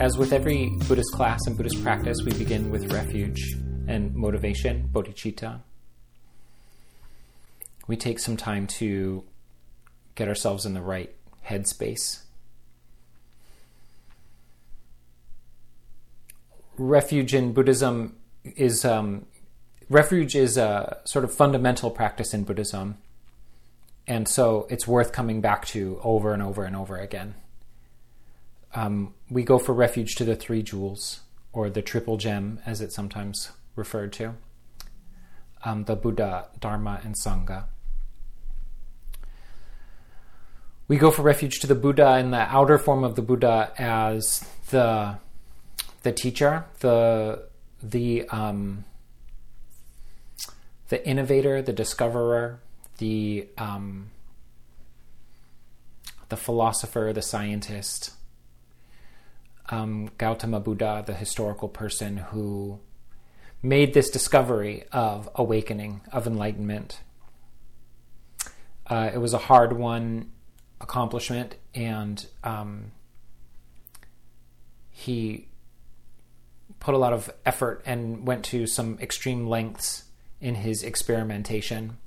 As with every Buddhist class and Buddhist practice, we begin with refuge and motivation, bodhicitta. We take some time to get ourselves in the right headspace. Refuge in Buddhism is um, refuge is a sort of fundamental practice in Buddhism, and so it's worth coming back to over and over and over again um, we go for refuge to the three jewels, or the triple gem, as it's sometimes referred to um, the Buddha, Dharma, and Sangha. We go for refuge to the Buddha in the outer form of the Buddha as the the teacher, the the um, the innovator, the discoverer, the um, the philosopher, the scientist, um, Gautama Buddha, the historical person who made this discovery of awakening, of enlightenment. Uh, it was a hard won accomplishment, and um, he put a lot of effort and went to some extreme lengths in his experimentation.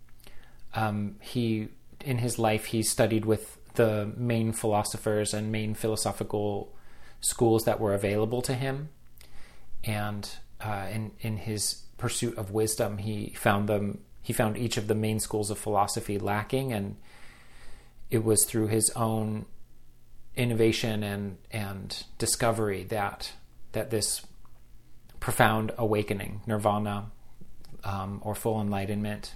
Um, he, in his life, he studied with the main philosophers and main philosophical schools that were available to him. And uh, in in his pursuit of wisdom, he found them. He found each of the main schools of philosophy lacking, and it was through his own innovation and and discovery that that this profound awakening, nirvana, um, or full enlightenment,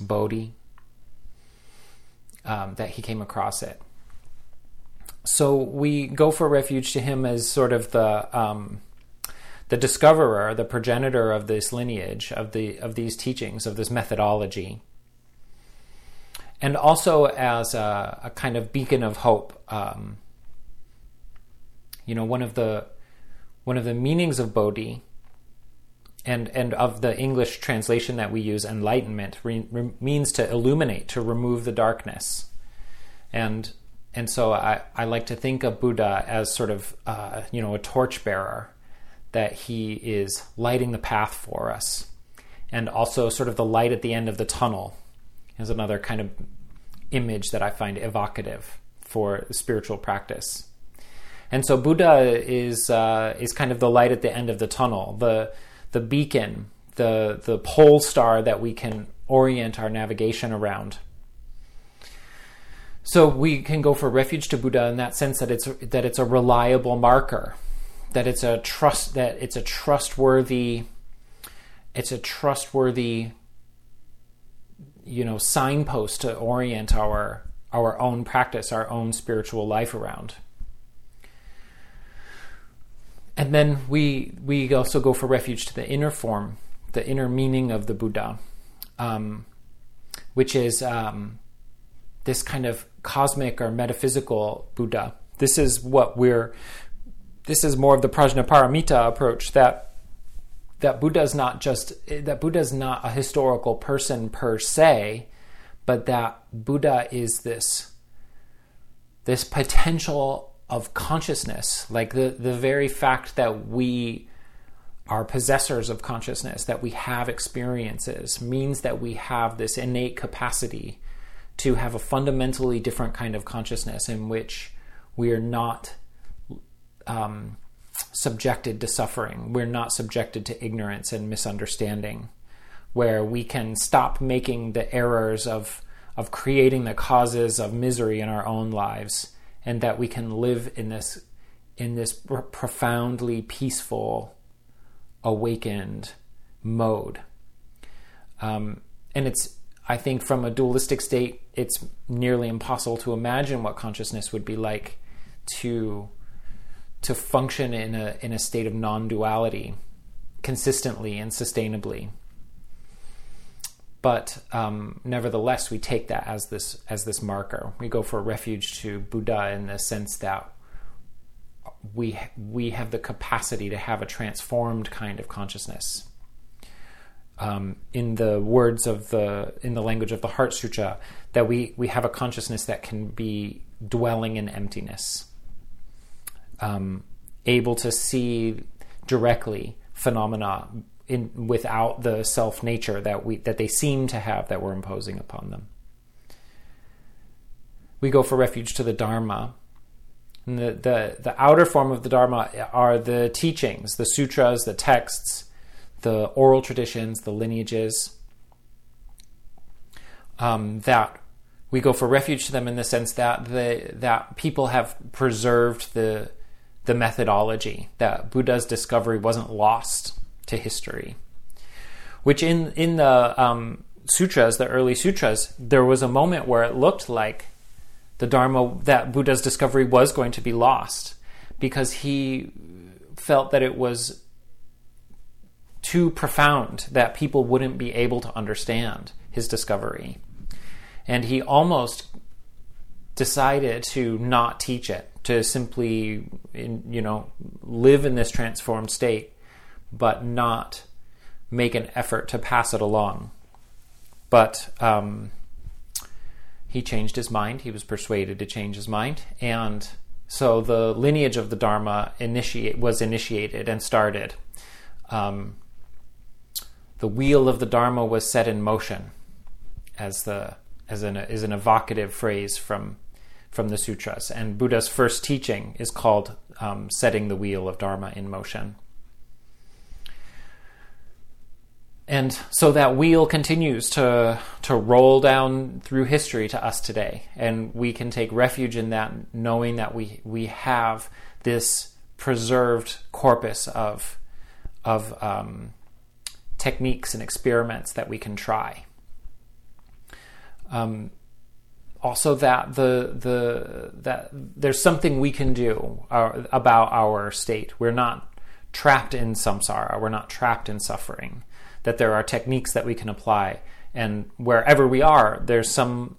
bodhi, um, that he came across it so we go for refuge to him as sort of the um, the discoverer, the progenitor of this lineage, of the of these teachings, of this methodology, and also as a, a kind of beacon of hope. Um, you know, one of the one of the meanings of Bodhi, and and of the English translation that we use, enlightenment re, re, means to illuminate, to remove the darkness, and and so I, I like to think of Buddha as sort of uh, you know a torchbearer that he is lighting the path for us, and also sort of the light at the end of the tunnel is another kind of image that I find evocative for spiritual practice. And so Buddha is uh, is kind of the light at the end of the tunnel, the the beacon, the the pole star that we can orient our navigation around. So we can go for refuge to Buddha in that sense that it's that it's a reliable marker, that it's a trust that it's a trustworthy it's a trustworthy you know signpost to orient our our own practice, our own spiritual life around. And then we we also go for refuge to the inner form, the inner meaning of the Buddha, um, which is um, this kind of cosmic or metaphysical Buddha. This is what we're. This is more of the Prajnaparamita approach that that Buddha is not just that Buddha is not a historical person per se, but that Buddha is this this potential of consciousness, like the the very fact that we are possessors of consciousness, that we have experiences, means that we have this innate capacity to have a fundamentally different kind of consciousness in which we are not um, subjected to suffering. We're not subjected to ignorance and misunderstanding, where we can stop making the errors of of creating the causes of misery in our own lives, and that we can live in this in this profoundly peaceful, awakened mode. Um, and it's I think from a dualistic state, it's nearly impossible to imagine what consciousness would be like to to function in a in a state of non-duality consistently and sustainably. But um, nevertheless, we take that as this as this marker. We go for refuge to Buddha in the sense that we we have the capacity to have a transformed kind of consciousness. Um, in the words of the in the language of the Heart Sutra, that we we have a consciousness that can be dwelling in emptiness, um, able to see directly phenomena in without the self nature that we that they seem to have that we're imposing upon them. We go for refuge to the Dharma. And the, the the outer form of the Dharma are the teachings, the sutras, the texts, the oral traditions, the lineages. Um, that we go for refuge to them in the sense that the that people have preserved the the methodology that Buddha's discovery wasn't lost to history. Which in in the um, sutras, the early sutras, there was a moment where it looked like the Dharma that Buddha's discovery was going to be lost because he felt that it was too profound that people wouldn't be able to understand his discovery. And he almost decided to not teach it, to simply, you know, live in this transformed state but not make an effort to pass it along. But um, he changed his mind. He was persuaded to change his mind, and so the lineage of the Dharma initiate was initiated and started. Um, the wheel of the Dharma was set in motion, as the as an is an evocative phrase from from the sutras. And Buddha's first teaching is called um, "setting the wheel of Dharma in motion." And so that wheel continues to to roll down through history to us today. And we can take refuge in that knowing that we we have this preserved corpus of of um, techniques and experiments that we can try. Um, also that the the that there's something we can do uh, about our state. We're not trapped in samsara. We're not trapped in suffering that there are techniques that we can apply. And wherever we are there's some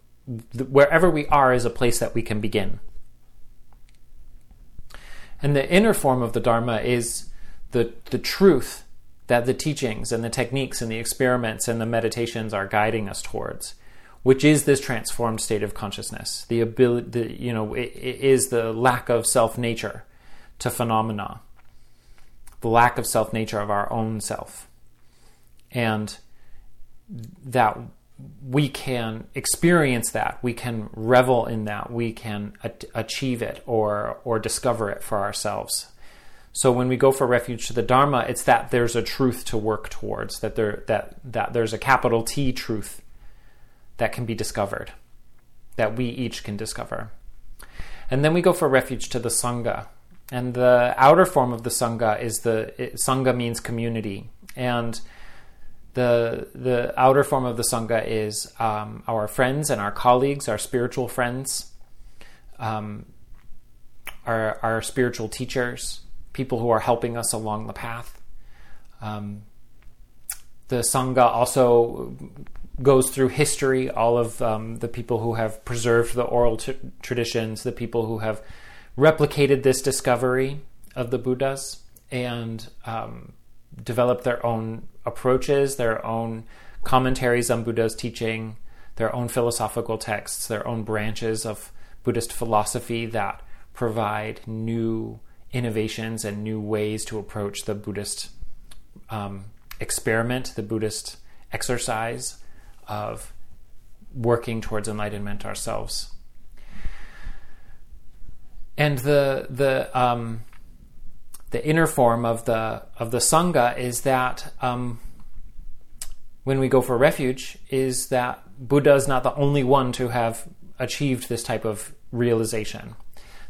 wherever we are is a place that we can begin. And the inner form of the dharma is the the truth that the teachings and the techniques and the experiments and the meditations are guiding us towards which is this transformed state of consciousness. The ability the, you know it, it is the lack of self nature to phenomena. The lack of self nature of our own self and that we can experience that. We can revel in that. We can achieve it or or discover it for ourselves. So when we go for refuge to the dharma it's that there's a truth to work towards that there that that there's a capital T truth that can be discovered that we each can discover. And then we go for refuge to the sangha. And the outer form of the sangha is the it, sangha means community. And the the outer form of the sangha is um, our friends and our colleagues, our spiritual friends, um, our our spiritual teachers, people who are helping us along the path. Um, the sangha also goes through history. All of um, the people who have preserved the oral t- traditions, the people who have replicated this discovery of the Buddhas, and um, developed their own approaches, their own commentaries on Buddha's teaching, their own philosophical texts, their own branches of Buddhist philosophy that provide new innovations and new ways to approach the Buddhist um, experiment, the Buddhist exercise of working towards enlightenment ourselves. And the the um, the inner form of the of the sangha is that um, when we go for refuge, is that Buddha is not the only one to have achieved this type of realization.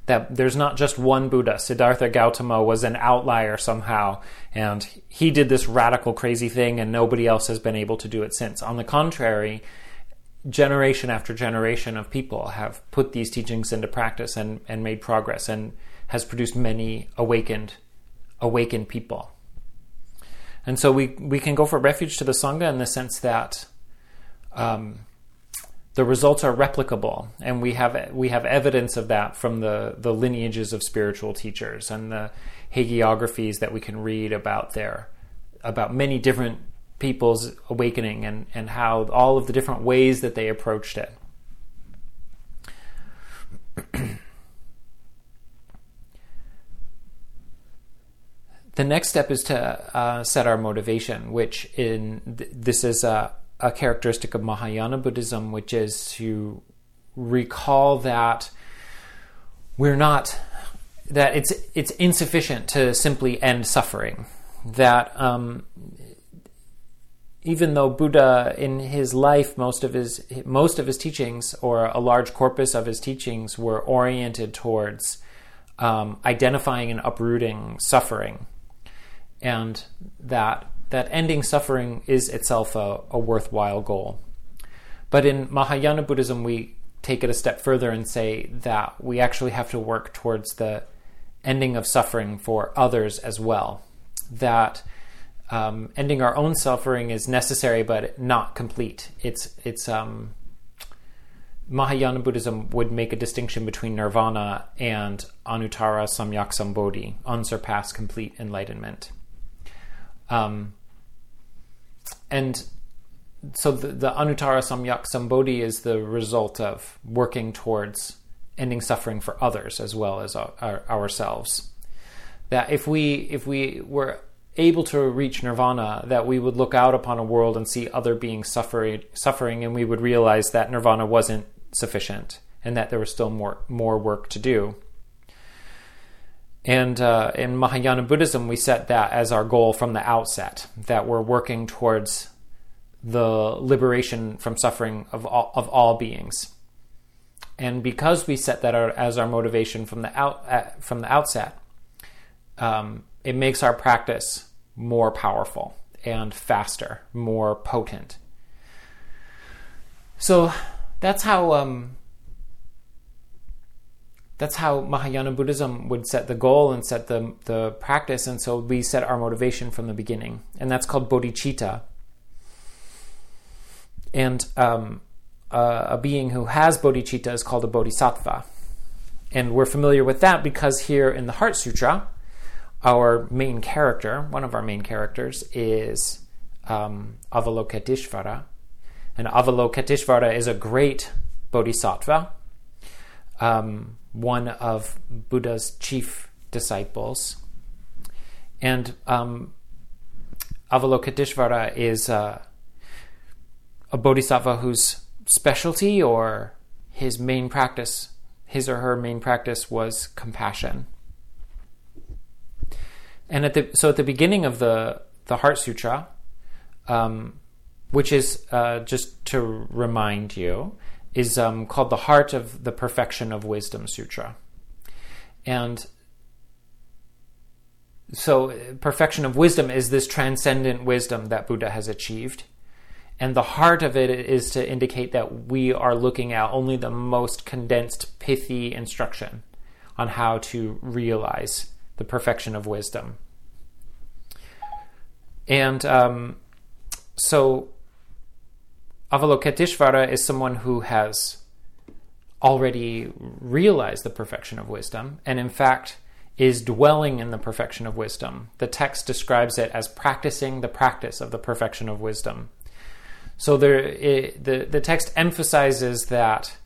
That there's not just one Buddha. Siddhartha Gautama was an outlier somehow, and he did this radical, crazy thing, and nobody else has been able to do it since. On the contrary, generation after generation of people have put these teachings into practice and, and made progress and has produced many awakened awaken people. And so we, we can go for refuge to the Sangha in the sense that um, the results are replicable, and we have we have evidence of that from the the lineages of spiritual teachers and the hagiographies that we can read about there, about many different people's awakening and and how all of the different ways that they approached it. the next step is to uh, set our motivation, which in th- this is a, a, characteristic of Mahayana Buddhism, which is to recall that we're not that it's it's insufficient to simply end suffering. That um, even though Buddha in his life most of his most of his teachings or a large corpus of his teachings were oriented towards um, identifying and uprooting suffering and that that ending suffering is itself a, a worthwhile goal. But in Mahayana Buddhism, we take it a step further and say that we actually have to work towards the ending of suffering for others as well. That um, ending our own suffering is necessary but not complete. It's it's um, Mahayana Buddhism would make a distinction between nirvana and anuttara samyak sambodhi, unsurpassed complete enlightenment. Um, and so the, the Anuttara Samyak Sambodhi is the result of working towards ending suffering for others as well as our, our, ourselves. That if we if we were able to reach nirvana, that we would look out upon a world and see other beings suffering, suffering, and we would realize that nirvana wasn't sufficient and that there was still more more work to do. And uh, in Mahayana Buddhism, we set that as our goal from the outset, that we're working towards the liberation from suffering of all, of all beings. And because we set that as our motivation from the out uh, from the outset, um, it makes our practice more powerful and faster, more potent. So that's how um, that's how Mahayana Buddhism would set the goal and set the, the practice. And so we set our motivation from the beginning. And that's called bodhicitta. And um, uh, a being who has bodhicitta is called a bodhisattva. And we're familiar with that because here in the Heart Sutra, our main character, one of our main characters, is um, Avalokiteshvara. And Avalokiteshvara is a great bodhisattva. Um, one of Buddha's chief disciples. And um, Avalokiteshvara is uh, a bodhisattva whose specialty or his main practice, his or her main practice was compassion. And at the so at the beginning of the the Heart Sutra, um, which is uh, just to remind you, is um, called the Heart of the Perfection of Wisdom Sutra. And so, perfection of wisdom is this transcendent wisdom that Buddha has achieved. And the heart of it is to indicate that we are looking at only the most condensed, pithy instruction on how to realize the perfection of wisdom. And um, so, Avalokiteshvara is someone who has already realized the perfection of wisdom and, in fact, is dwelling in the perfection of wisdom. The text describes it as practicing the practice of the perfection of wisdom. So there, it, the, the text emphasizes that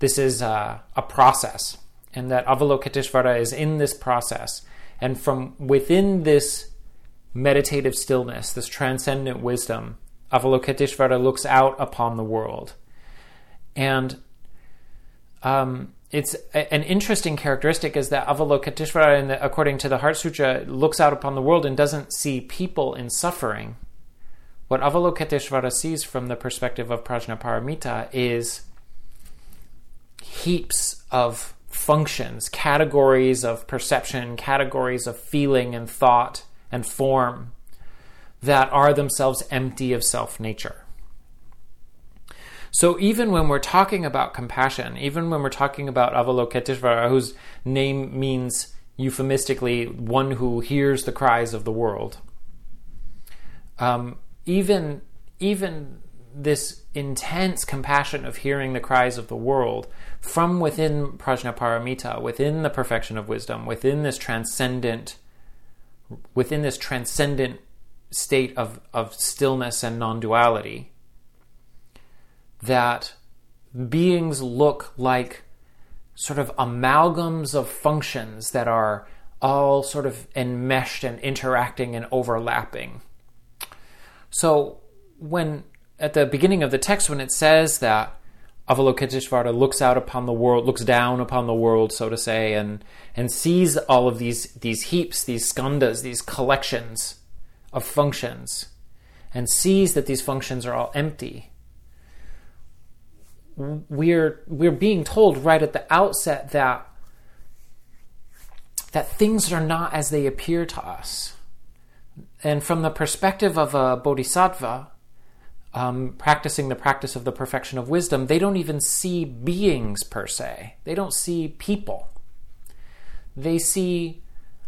this is a, a process and that Avalokiteshvara is in this process. And from within this meditative stillness, this transcendent wisdom, Avalokiteshvara looks out upon the world. And um, it's a, an interesting characteristic is that Avalokiteshvara, the, according to the Heart Sutra, looks out upon the world and doesn't see people in suffering. What Avalokiteshvara sees from the perspective of Prajnaparamita is heaps of functions, categories of perception, categories of feeling and thought and form that are themselves empty of self nature. So even when we're talking about compassion, even when we're talking about Avalokiteshvara, whose name means euphemistically one who hears the cries of the world, um, even even this intense compassion of hearing the cries of the world from within prajnaparamita, within the perfection of wisdom, within this transcendent, within this transcendent state of, of stillness and non-duality, that beings look like sort of amalgams of functions that are all sort of enmeshed and interacting and overlapping. So when at the beginning of the text when it says that Avalokiteshvara looks out upon the world, looks down upon the world, so to say, and and sees all of these these heaps, these skandhas, these collections of functions, and sees that these functions are all empty. We're we're being told right at the outset that that things are not as they appear to us. And from the perspective of a bodhisattva, um, practicing the practice of the perfection of wisdom, they don't even see beings per se. They don't see people. They see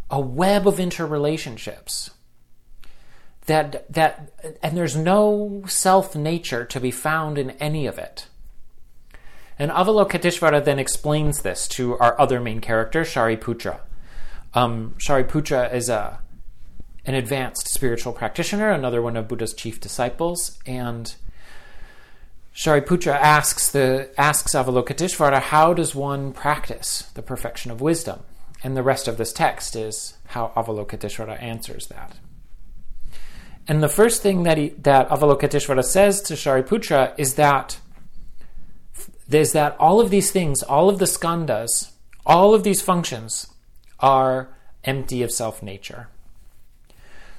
a web of interrelationships. That that and there's no self nature to be found in any of it. And Avalokiteshvara then explains this to our other main character, Shariputra. Um, Shariputra is a an advanced spiritual practitioner, another one of Buddha's chief disciples, and Shariputra asks the asks Avalokiteshvara, how does one practice the perfection of wisdom? And the rest of this text is how Avalokiteshvara answers that. And the first thing that he, that Avalokiteshvara says to Shariputra is that is that all of these things, all of the skandhas, all of these functions are empty of self nature.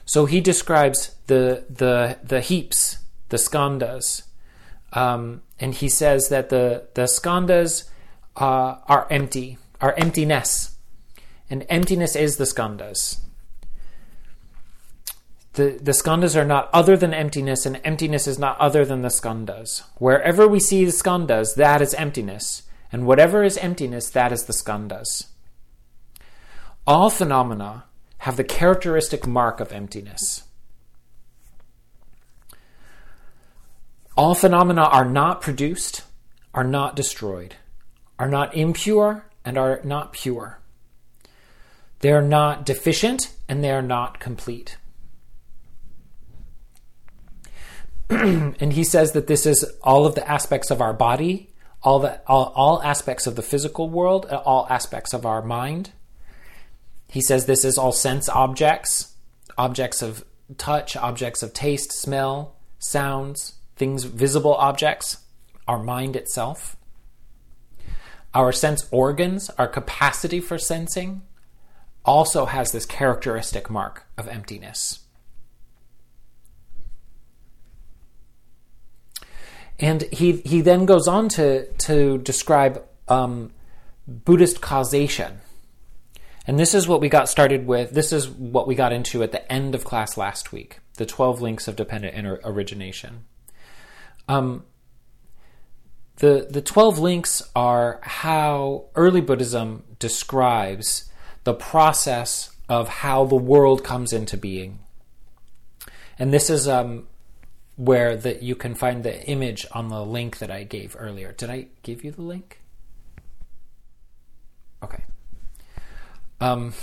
So he describes the the the heaps, the skandhas, um, and he says that the the skandhas uh, are empty, are emptiness, and emptiness is the skandhas. The, the skandhas are not other than emptiness, and emptiness is not other than the skandhas. Wherever we see the skandhas, that is emptiness, and whatever is emptiness, that is the skandhas. All phenomena have the characteristic mark of emptiness. All phenomena are not produced, are not destroyed, are not impure, and are not pure. They are not deficient, and they are not complete. and he says that this is all of the aspects of our body, all the all, all aspects of the physical world, uh, all aspects of our mind, he says this is all sense objects, objects of touch, objects of taste, smell, sounds, things, visible objects, our mind itself. Our sense organs, our capacity for sensing, also has this characteristic mark of emptiness. And he, he then goes on to, to describe um, Buddhist causation and this is what we got started with. This is what we got into at the end of class last week the 12 links of dependent inter- origination. Um, the, the 12 links are how early Buddhism describes the process of how the world comes into being. And this is um, where that you can find the image on the link that I gave earlier. Did I give you the link? Okay. Um,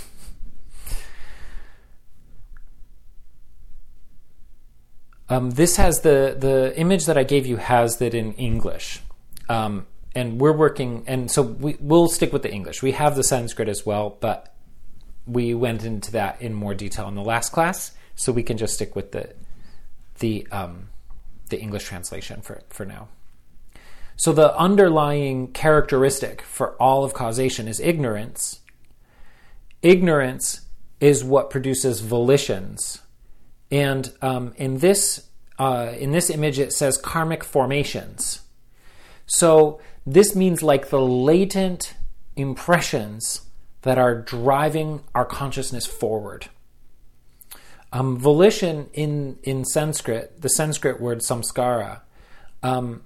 um, this has the the image that I gave you has that in English, um, and we're working, and so we we'll stick with the English. We have the Sanskrit as well, but we went into that in more detail in the last class, so we can just stick with the the um, the English translation for for now. So the underlying characteristic for all of causation is ignorance ignorance is what produces volitions. And um, in this uh, in this image, it says karmic formations. So this means like the latent impressions that are driving our consciousness forward. Um, volition in in Sanskrit, the Sanskrit word samskara, um,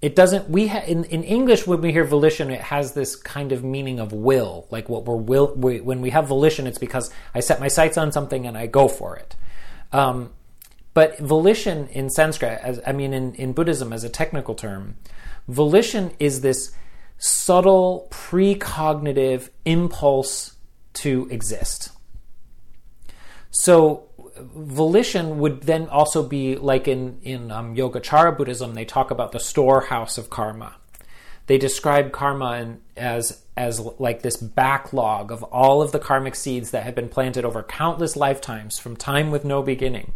it doesn't we ha- in, in english when we hear volition it has this kind of meaning of will like what we're will we, when we have volition it's because i set my sights on something and i go for it um, But volition in Sanskrit, as I mean in, in Buddhism as a technical term, volition is this subtle precognitive impulse to exist. So volition would then also be like in in um, Yogacara Buddhism, they talk about the storehouse of karma. They describe karma in, as as like this backlog of all of the karmic seeds that have been planted over countless lifetimes from time with no beginning.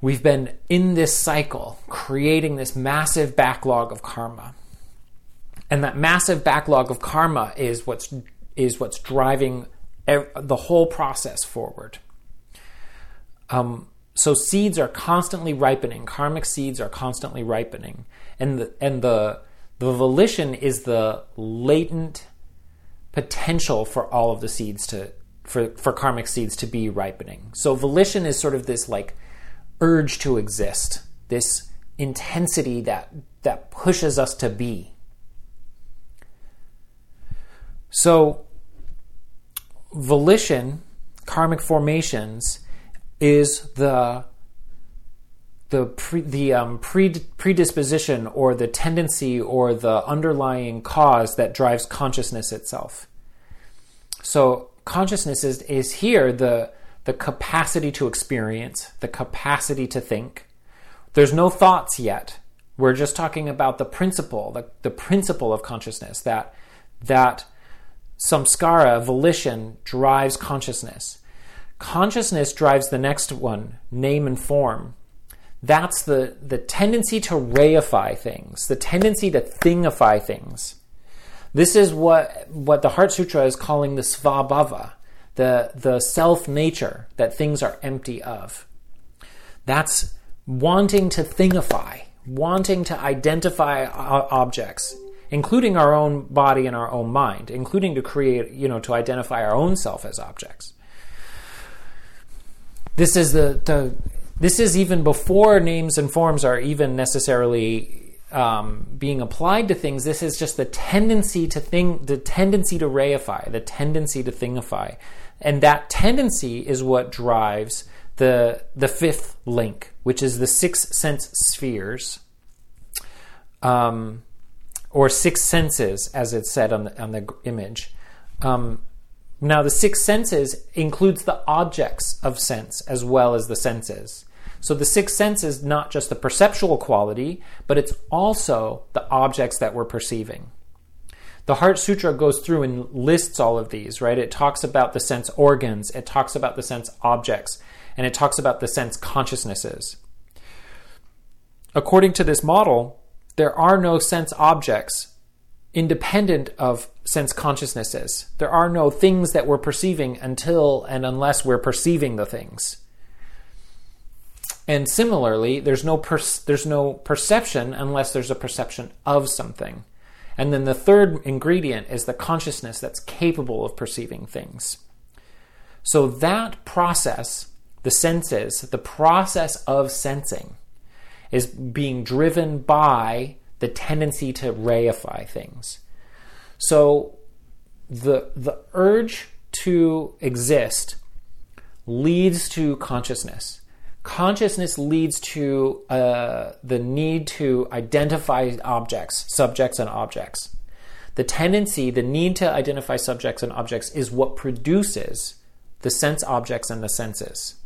We've been in this cycle creating this massive backlog of karma. And that massive backlog of karma is what's is what's driving the whole process forward. Um, so seeds are constantly ripening. Karmic seeds are constantly ripening, and the, and the the volition is the latent potential for all of the seeds to for for karmic seeds to be ripening. So volition is sort of this like urge to exist, this intensity that that pushes us to be. So volition, karmic formations, is the the pre, the um, predisposition or the tendency or the underlying cause that drives consciousness itself. So consciousness is, is here the the capacity to experience, the capacity to think. There's no thoughts yet. We're just talking about the principle, the, the principle of consciousness that that samskara, volition, drives consciousness. Consciousness drives the next one, name and form. That's the, the tendency to reify things, the tendency to thingify things. This is what, what the Heart Sutra is calling the svabhava, the, the self nature that things are empty of. That's wanting to thingify, wanting to identify objects, including our own body and our own mind, including to create, you know, to identify our own self as objects. This is the, the this is even before names and forms are even necessarily um, being applied to things. This is just the tendency to think, the tendency to reify, the tendency to thingify, and that tendency is what drives the the fifth link, which is the six sense spheres. Um, or six senses, as it's said on the, on the image. Um, now, the six senses includes the objects of sense as well as the senses. So the six senses is not just the perceptual quality, but it's also the objects that we're perceiving. The Heart Sutra goes through and lists all of these, right? It talks about the sense organs, it talks about the sense objects, and it talks about the sense consciousnesses. According to this model, there are no sense objects independent of sense consciousnesses. There are no things that we're perceiving until and unless we're perceiving the things. And similarly, there's no per- there's no perception unless there's a perception of something. And then the third ingredient is the consciousness that's capable of perceiving things. So that process, the senses, the process of sensing, is being driven by the tendency to reify things. So the the urge to exist leads to consciousness. Consciousness leads to uh, the need to identify objects, subjects, and objects. The tendency, the need to identify subjects and objects is what produces the sense objects and the senses.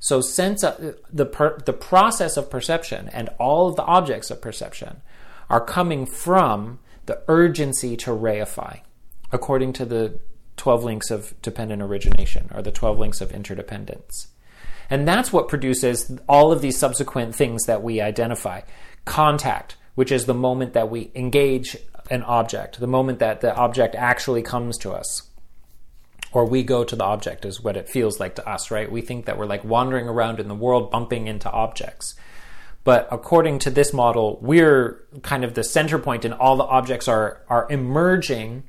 So sense uh, the per, the process of perception and all of the objects of perception are coming from the urgency to reify, according to the 12 links of dependent origination or the 12 links of interdependence. And that's what produces all of these subsequent things that we identify. Contact, which is the moment that we engage an object, the moment that the object actually comes to us or we go to the object is what it feels like to us, right? We think that we're like wandering around in the world bumping into objects. But according to this model, we're kind of the center point and all the objects are are emerging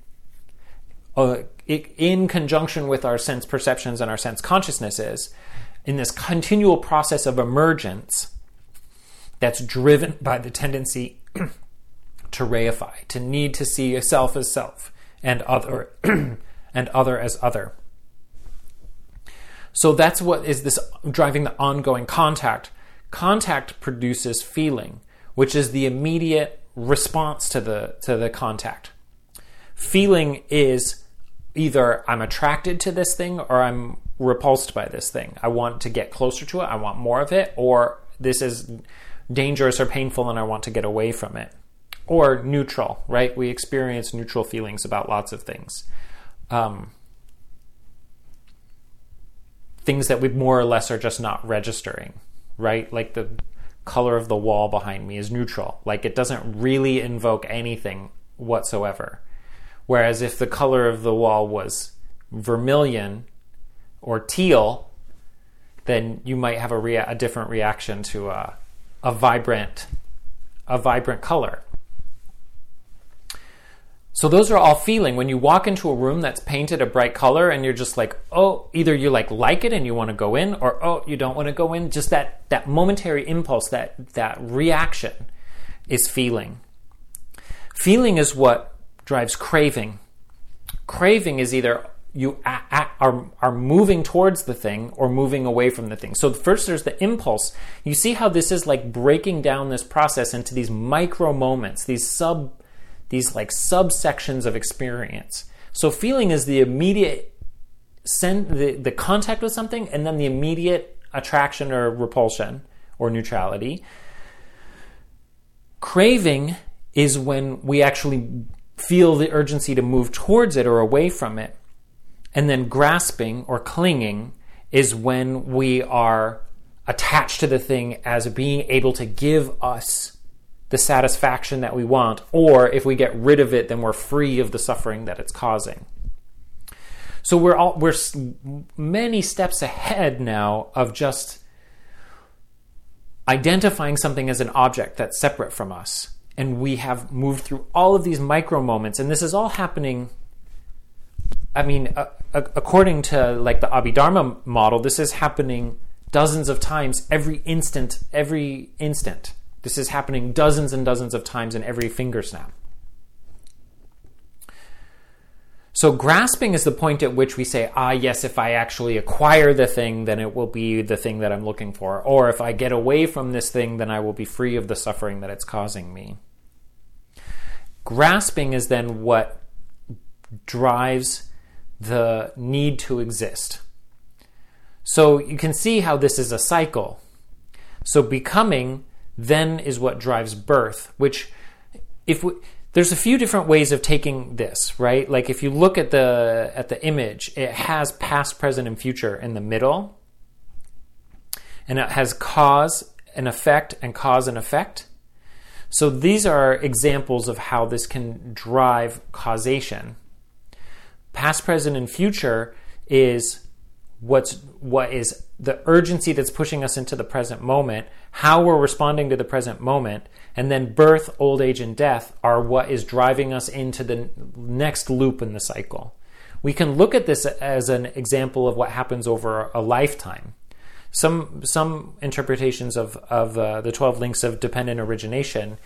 uh, in conjunction with our sense perceptions and our sense consciousnesses in this continual process of emergence that's driven by the tendency to reify, to need to see a self as self and other and other as other. So that's what is this driving the ongoing contact. Contact produces feeling, which is the immediate response to the to the contact. Feeling is either I'm attracted to this thing or I'm repulsed by this thing. I want to get closer to it, I want more of it, or this is dangerous or painful and I want to get away from it. Or neutral, right? We experience neutral feelings about lots of things. Um, things that we more or less are just not registering, right? Like the color of the wall behind me is neutral. Like it doesn't really invoke anything whatsoever. Whereas if the color of the wall was vermilion or teal, then you might have a, rea- a different reaction to a, a vibrant a vibrant color. So those are all feeling when you walk into a room that's painted a bright color and you're just like, oh, either you like like it and you want to go in or oh, you don't want to go in. Just that that momentary impulse, that that reaction is feeling. Feeling is what drives craving. Craving is either you are are moving towards the thing or moving away from the thing. So first there's the impulse. You see how this is like breaking down this process into these micro moments, these sub these like subsections of experience. So feeling is the immediate send the, the contact with something and then the immediate attraction or repulsion or neutrality. Craving is when we actually feel the urgency to move towards it or away from it. And then grasping or clinging is when we are attached to the thing as being able to give us the satisfaction that we want, or if we get rid of it, then we're free of the suffering that it's causing. So we're all we're many steps ahead now of just identifying something as an object that's separate from us, and we have moved through all of these micro moments, and this is all happening. I mean, uh, according to like the Abhidharma model, this is happening dozens of times every instant, every instant. This is happening dozens and dozens of times in every finger snap. So, grasping is the point at which we say, ah, yes, if I actually acquire the thing, then it will be the thing that I'm looking for. Or if I get away from this thing, then I will be free of the suffering that it's causing me. Grasping is then what drives the need to exist. So, you can see how this is a cycle. So, becoming then is what drives birth, which if we, there's a few different ways of taking this, right? Like if you look at the at the image, it has past, present and future in the middle. And it has cause and effect and cause and effect. So these are examples of how this can drive causation. Past, present and future is what's what is the urgency that's pushing us into the present moment, how we're responding to the present moment, and then birth, old age, and death are what is driving us into the next loop in the cycle. We can look at this as an example of what happens over a lifetime. Some some interpretations of of uh, the twelve links of dependent origination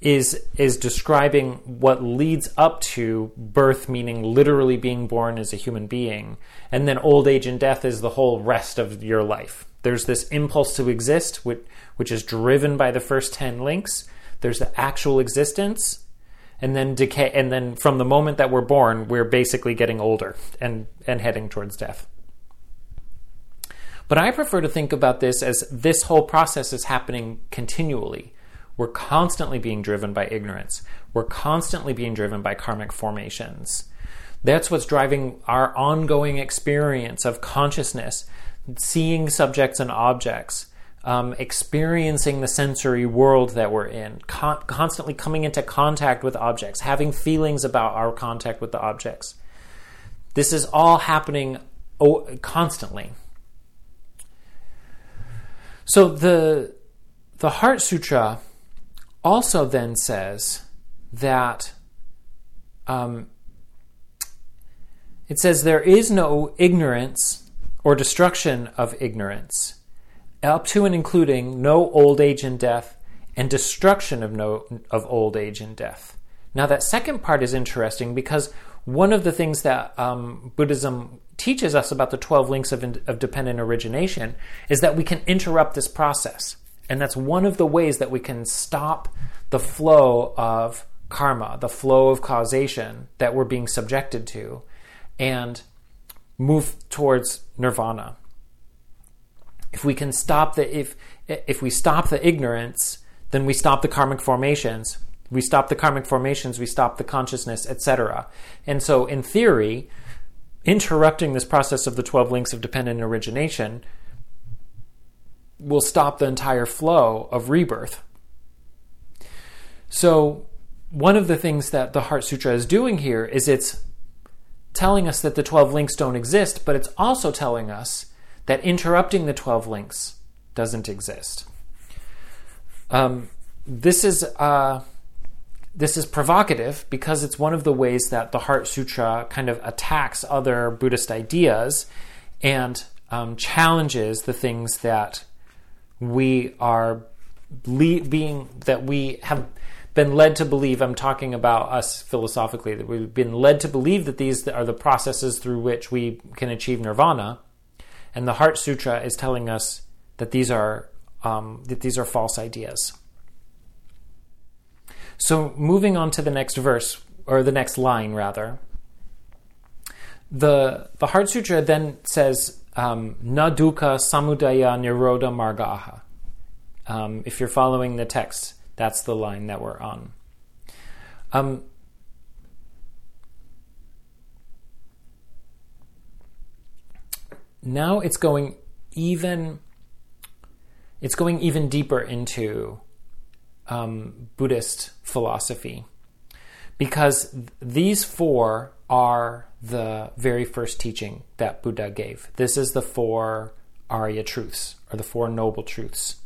is is describing what leads up to birth meaning literally being born as a human being and then old age and death is the whole rest of your life. There's this impulse to exist which, which is driven by the first 10 links. There's the actual existence and then decay and then from the moment that we're born we're basically getting older and and heading towards death. But i prefer to think about this as this whole process is happening continually we're constantly being driven by ignorance. We're constantly being driven by karmic formations. That's what's driving our ongoing experience of consciousness, seeing subjects and objects, um, experiencing the sensory world that we're in, con- constantly coming into contact with objects, having feelings about our contact with the objects. This is all happening o- constantly. So the the Heart Sutra also then says that um, it says there is no ignorance or destruction of ignorance, up to and including no old age and death, and destruction of no of old age and death. Now that second part is interesting because one of the things that um, Buddhism teaches us about the 12 links of, of dependent origination is that we can interrupt this process. And that's one of the ways that we can stop the flow of karma, the flow of causation that we're being subjected to, and move towards nirvana. If we can stop the if if we stop the ignorance, then we stop the karmic formations. We stop the karmic formations, we stop the consciousness, etc. And so in theory, interrupting this process of the 12 links of dependent origination will stop the entire flow of rebirth. So, one of the things that the Heart Sutra is doing here is it's telling us that the 12 links don't exist, but it's also telling us that interrupting the 12 links doesn't exist. Um, this is uh, this is provocative because it's one of the ways that the Heart Sutra kind of attacks other Buddhist ideas and um, challenges the things that we are being that we have been led to believe. I'm talking about us philosophically that we've been led to believe that these are the processes through which we can achieve nirvana, and the Heart Sutra is telling us that these are um, that these are false ideas. So, moving on to the next verse, or the next line, rather. The, the Heart Sutra then says, um, Na dukkha samudaya nirodha margaha. Um, if you're following the text, that's the line that we're on. Um, now it's going even it's going even deeper into um, Buddhist philosophy because these four are the very first teaching that Buddha gave. This is the four Arya truths, or the four noble truths.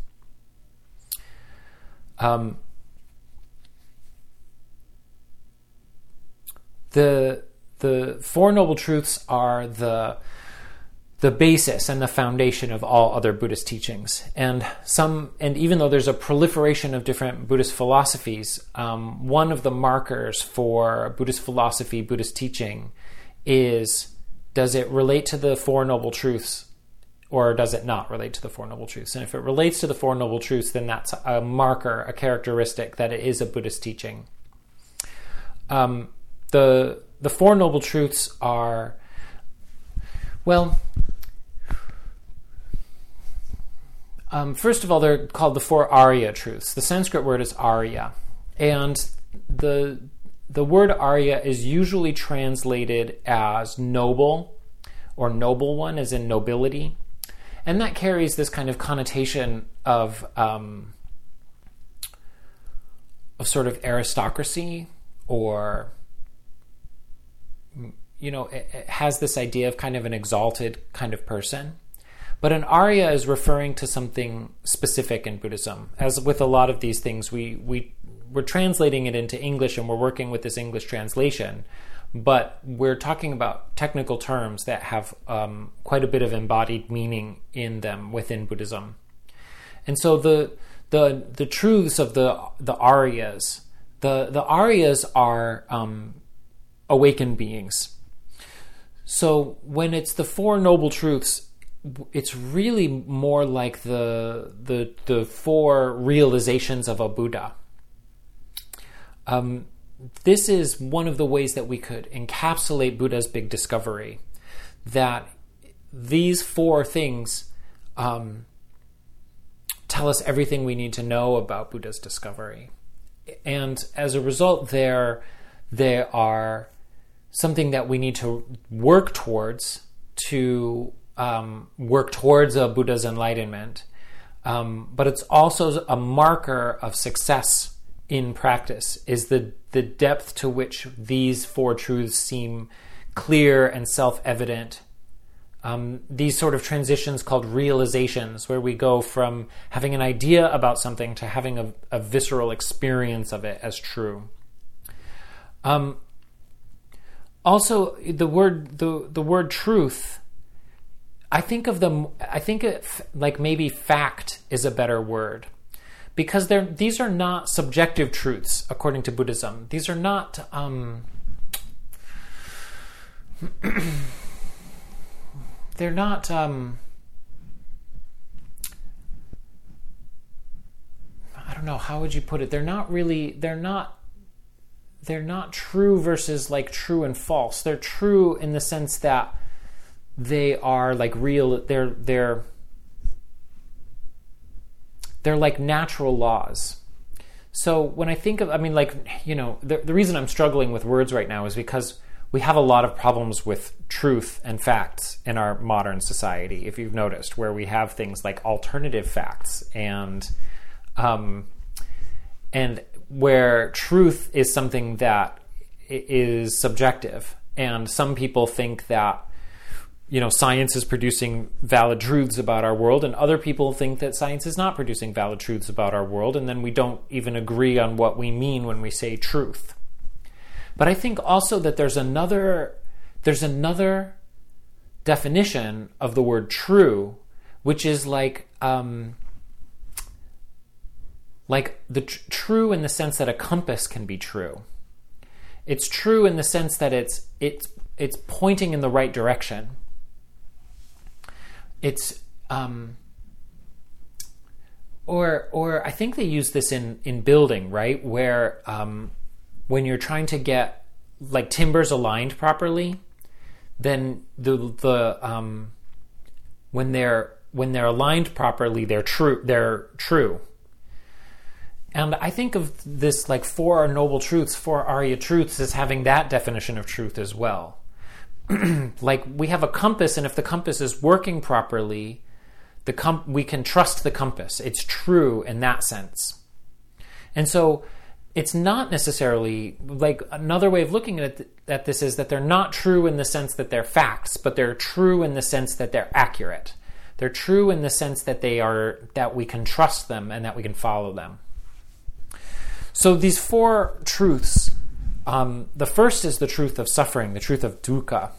Um, the the four noble truths are the the basis and the foundation of all other Buddhist teachings. And some, and even though there's a proliferation of different Buddhist philosophies, um, one of the markers for Buddhist philosophy, Buddhist teaching, is does it relate to the Four Noble Truths or does it not relate to the Four Noble Truths? And if it relates to the Four Noble Truths, then that's a marker, a characteristic that it is a Buddhist teaching. Um, the the Four Noble Truths are, well, Um, first of all, they're called the four Arya truths. The Sanskrit word is Arya, and the the word Arya is usually translated as noble or noble one, as in nobility, and that carries this kind of connotation of um, of sort of aristocracy or you know it, has this idea of kind of an exalted kind of person but an Arya is referring to something specific in Buddhism. As with a lot of these things, we, we, we're translating it into English and we're working with this English translation. But we're talking about technical terms that have um, quite a bit of embodied meaning in them within Buddhism. And so the, the, the truths of the, the Aryas, the, the Aryas are um, awakened beings. So when it's the Four Noble Truths, it's really more like the the the four realizations of a Buddha. Um, this is one of the ways that we could encapsulate Buddha's big discovery. That these four things um, tell us everything we need to know about Buddha's discovery, and as a result, there they are something that we need to work towards to um, work towards a Buddha's enlightenment, um, but it's also a marker of success in practice. Is the the depth to which these four truths seem clear and self evident. Um, these sort of transitions called realizations, where we go from having an idea about something to having a, a visceral experience of it as true. Um, also, the word the the word truth I think of them. I think it, like maybe fact is a better word because they're these are not subjective truths according to Buddhism. These are not. Um, they're not um, I don't know how would you put it they're not really they're not they're not true versus like true and false. They're true in the sense that they are like real they're they're they're like natural laws. So when i think of i mean like you know the, the reason i'm struggling with words right now is because we have a lot of problems with truth and facts in our modern society, if you've noticed, where we have things like alternative facts and um, and where truth is something that is subjective, and some people think that you know science is producing valid truths about our world, and other people think that science is not producing valid truths about our world, and then we don't even agree on what we mean when we say truth. But I think also that there's another there's another definition of the word true, which is like um, like the tr- true in the sense that a compass can be true. It's true in the sense that it's it's it's pointing in the right direction. It's um, or or I think they use this in in building right where um, when you're trying to get like timbers aligned properly, then the the um, when they're when they're aligned properly, they're true. They're true. And I think of this like four noble truths, four Arya truths, as having that definition of truth as well. like we have a compass, and if the compass is working properly, the com- we can trust the compass. It's true in that sense. And so it's not necessarily like another way of looking at, at this is that they're not true in the sense that they're facts, but they're true in the sense that they're accurate. They're true in the sense that they are that we can trust them and that we can follow them. So these four truths. Um, the first is the truth of suffering, the truth of dukkha.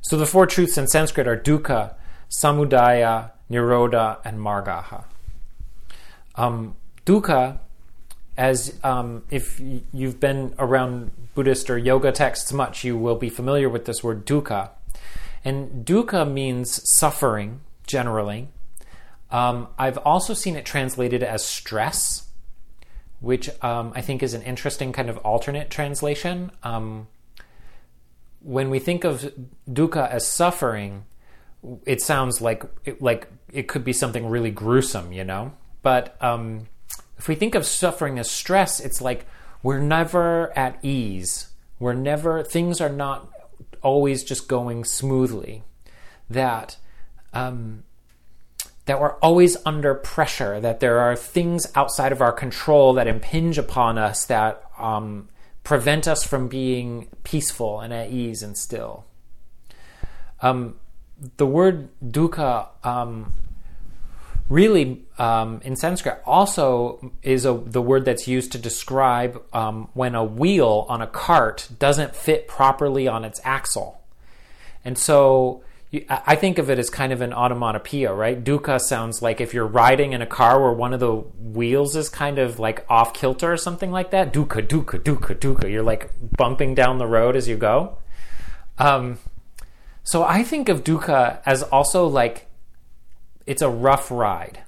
So the four truths in Sanskrit are dukkha, samudaya, nirodha, and margaha. Um, dukkha as um, if you've been around Buddhist or yoga texts much, you will be familiar with this word dukkha. And dukkha means suffering, generally. Um, I've also seen it translated as stress, which um, I think is an interesting kind of alternate translation. Um, when we think of dukkha as suffering, it sounds like it, like it could be something really gruesome, you know. But um, if we think of suffering as stress, it's like we're never at ease. We're never, things are not always just going smoothly. That, um, that we're always under pressure, that there are things outside of our control that impinge upon us that um, prevent us from being peaceful and at ease and still. Um, the word dukkha um, really um, in Sanskrit also is a, the word that's used to describe um, when a wheel on a cart doesn't fit properly on its axle. And so I think of it as kind of an automatopoeia, right? Dukkha sounds like if you're riding in a car where one of the wheels is kind of like off kilter or something like that. Dukkha, dukkha, dukkha, dukkha. You're like bumping down the road as you go. Um, so I think of dukkha as also like it's a rough ride.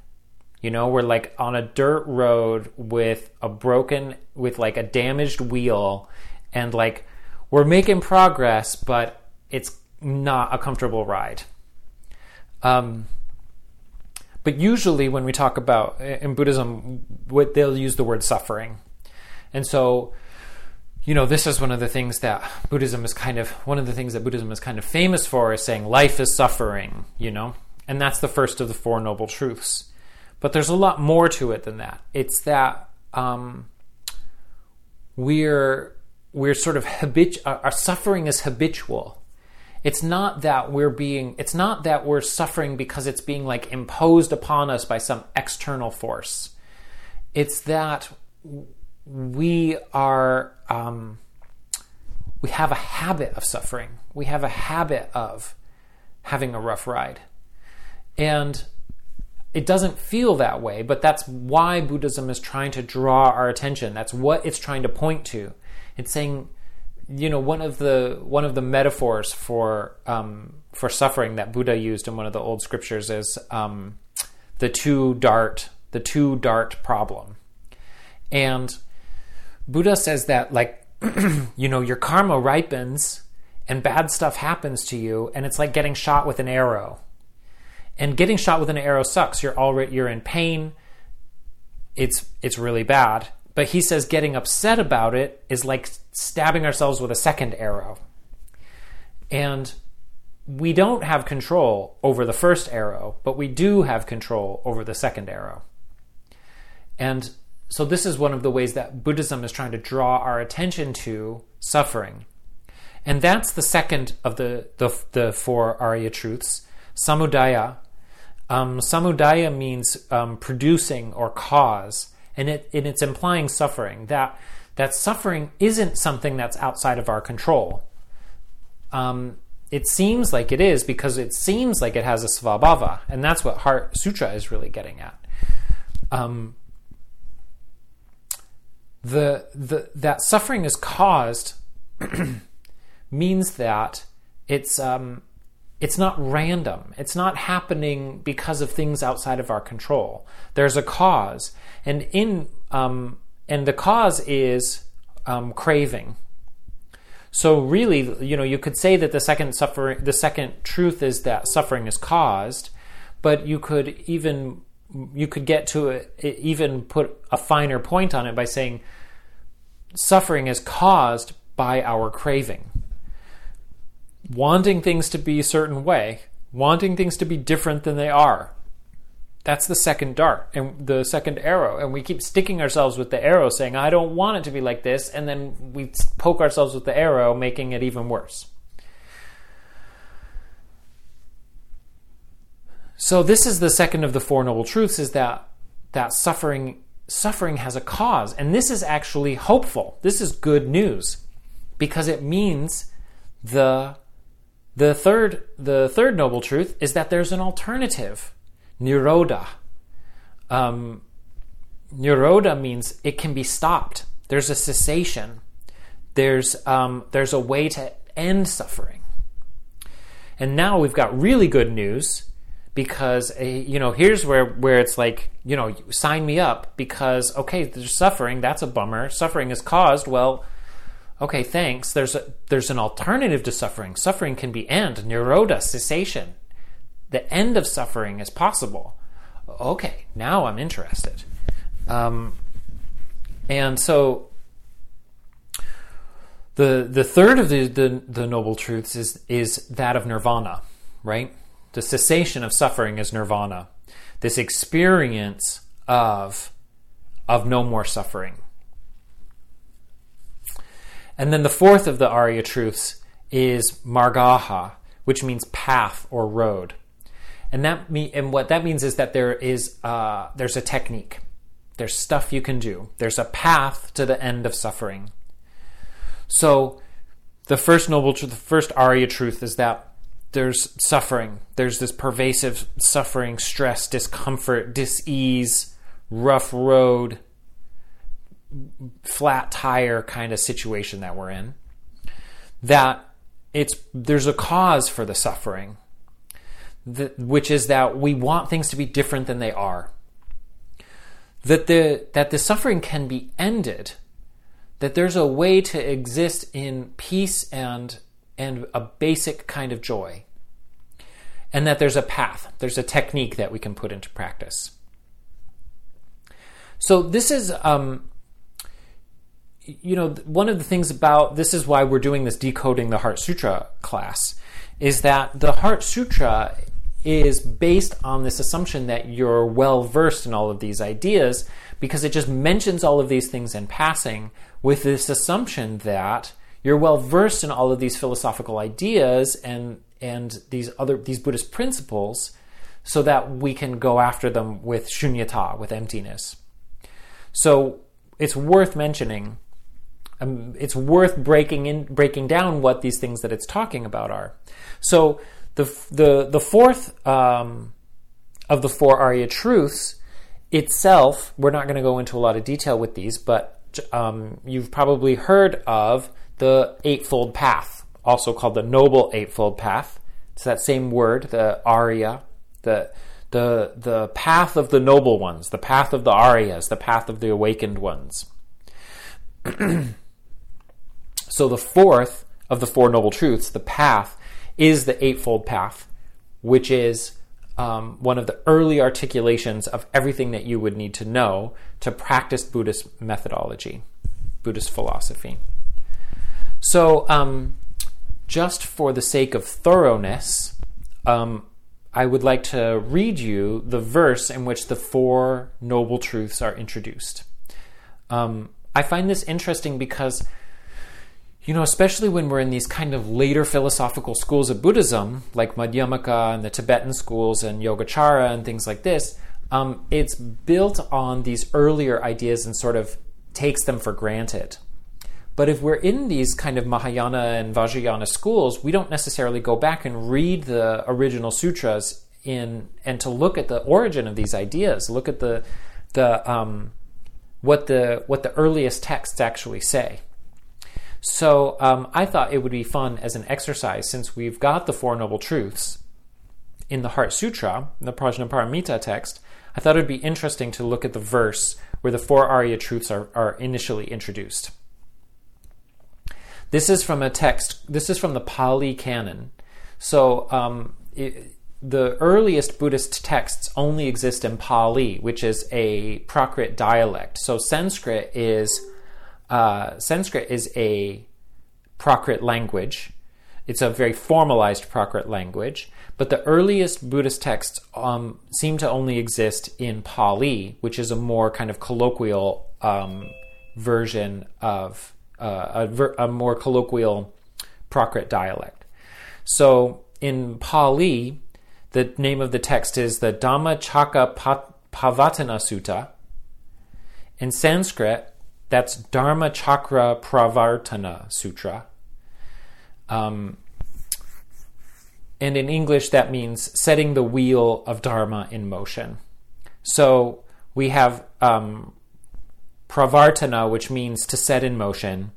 You know, we're like on a dirt road with a broken, with like a damaged wheel, and like we're making progress, but it's not a comfortable ride. Um, but usually, when we talk about in Buddhism, what they'll use the word suffering, and so you know, this is one of the things that Buddhism is kind of one of the things that Buddhism is kind of famous for is saying life is suffering. You know, and that's the first of the Four Noble Truths. But there's a lot more to it than that. It's that um, we're we're sort of habit our suffering is habitual. It's not that we're being it's not that we're suffering because it's being like imposed upon us by some external force. It's that we are um, we have a habit of suffering. We have a habit of having a rough ride. And it doesn't feel that way, but that's why Buddhism is trying to draw our attention. That's what it's trying to point to. It's saying you know one of the one of the metaphors for um, for suffering that Buddha used in one of the old scriptures is um, the two dart the two dart problem, and Buddha says that like you know your karma ripens and bad stuff happens to you, and it's like getting shot with an arrow, and getting shot with an arrow sucks. You're already you're in pain. It's it's really bad but he says getting upset about it is like stabbing ourselves with a second arrow. And we don't have control over the first arrow, but we do have control over the second arrow. And so, this is one of the ways that Buddhism is trying to draw our attention to suffering. And that's the second of the, the, the four Arya truths samudaya. Um, samudaya means um, producing or cause and it and it's implying suffering that that suffering isn't something that's outside of our control. Um, it seems like it is because it seems like it has a svabhava, and that's what Heart Sutra is really getting at. Um, the the that suffering is caused means that it's um, it's not random. It's not happening because of things outside of our control. There's a cause, and in um, and the cause is um, craving. So really, you know, you could say that the second suffering, the second truth is that suffering is caused, but you could even you could get to it, even put a finer point on it by saying suffering is caused by our craving wanting things to be a certain way, wanting things to be different than they are. That's the second dart and the second arrow. And we keep sticking ourselves with the arrow, saying, I don't want it to be like this. And then we poke ourselves with the arrow, making it even worse. So this is the second of the four noble truths is that that suffering suffering has a cause and this is actually hopeful. This is good news because it means the the third, the third noble truth is that there's an alternative, nirodha. Um, nirodha means it can be stopped. There's a cessation. There's um, there's a way to end suffering. And now we've got really good news because uh, you know here's where where it's like you know sign me up because okay there's suffering that's a bummer suffering is caused well okay, thanks. There's a, there's an alternative to suffering. Suffering can be end, nirodha, cessation. The end of suffering is possible. Okay, now I'm interested. Um, and so the the third of the, the, the noble truths is is that of nirvana, right? The cessation of suffering is nirvana. This experience of of no more suffering. And then the fourth of the Arya truths is margaha, which means path or road. And that me- and what that means is that there is uh, there's a technique. There's stuff you can do. There's a path to the end of suffering. So the first noble truth, the first Arya truth is that there's suffering. There's this pervasive suffering, stress, discomfort, dis-ease, rough road, flat tire kind of situation that we're in that it's there's a cause for the suffering that, which is that we want things to be different than they are. That the that the suffering can be ended. That there's a way to exist in peace and and a basic kind of joy. And that there's a path. There's a technique that we can put into practice. So this is um, you know, one of the things about this is why we're doing this decoding the Heart Sutra class is that the Heart Sutra is based on this assumption that you're well versed in all of these ideas because it just mentions all of these things in passing with this assumption that you're well versed in all of these philosophical ideas and and these other these Buddhist principles so that we can go after them with shunyata, with emptiness. So it's worth mentioning um, it's worth breaking in breaking down what these things that it's talking about are. So the the the fourth um, of the four Arya truths itself, we're not going to go into a lot of detail with these, but um, you've probably heard of the Eightfold Path, also called the Noble Eightfold Path. It's that same word, the Arya, the the the path of the noble ones, the path of the Aryas, the path of the awakened ones. so the fourth of the four noble truths, the path, is the Eightfold Path, which is um, one of the early articulations of everything that you would need to know to practice Buddhist methodology, Buddhist philosophy. So, um, just for the sake of thoroughness, um, I would like to read you the verse in which the Four Noble Truths are introduced. Um, I find this interesting because you know, especially when we're in these kind of later philosophical schools of Buddhism, like Madhyamaka and the Tibetan schools and Yogacara and things like this, um, it's built on these earlier ideas and sort of takes them for granted. But if we're in these kind of Mahayana and Vajrayana schools, we don't necessarily go back and read the original sutras in and to look at the origin of these ideas, look at the the um, what the what the earliest texts actually say. So um, I thought it would be fun as an exercise since we've got the Four Noble Truths in the Heart Sutra, the Prajnaparamita text. I thought it would be interesting to look at the verse where the four Arya truths are, are initially introduced. This is from a text, this is from the Pali Canon. So um, it, the earliest Buddhist texts only exist in Pali, which is a Prakrit dialect. So Sanskrit is uh, Sanskrit is a Prakrit language. It's a very formalized Prakrit language, but the earliest Buddhist texts um, seem to only exist in Pali, which is a more kind of colloquial um, version of uh, a, ver- a, more colloquial Prakrit dialect. So in Pali, the name of the text is the Dhammacakka Pavattana Sutta. In Sanskrit, that's Dharma Chakra Pravartana Sutra. Um, and in English, that means setting the wheel of Dharma in motion. So we have um, Pravartana, which means to set in motion,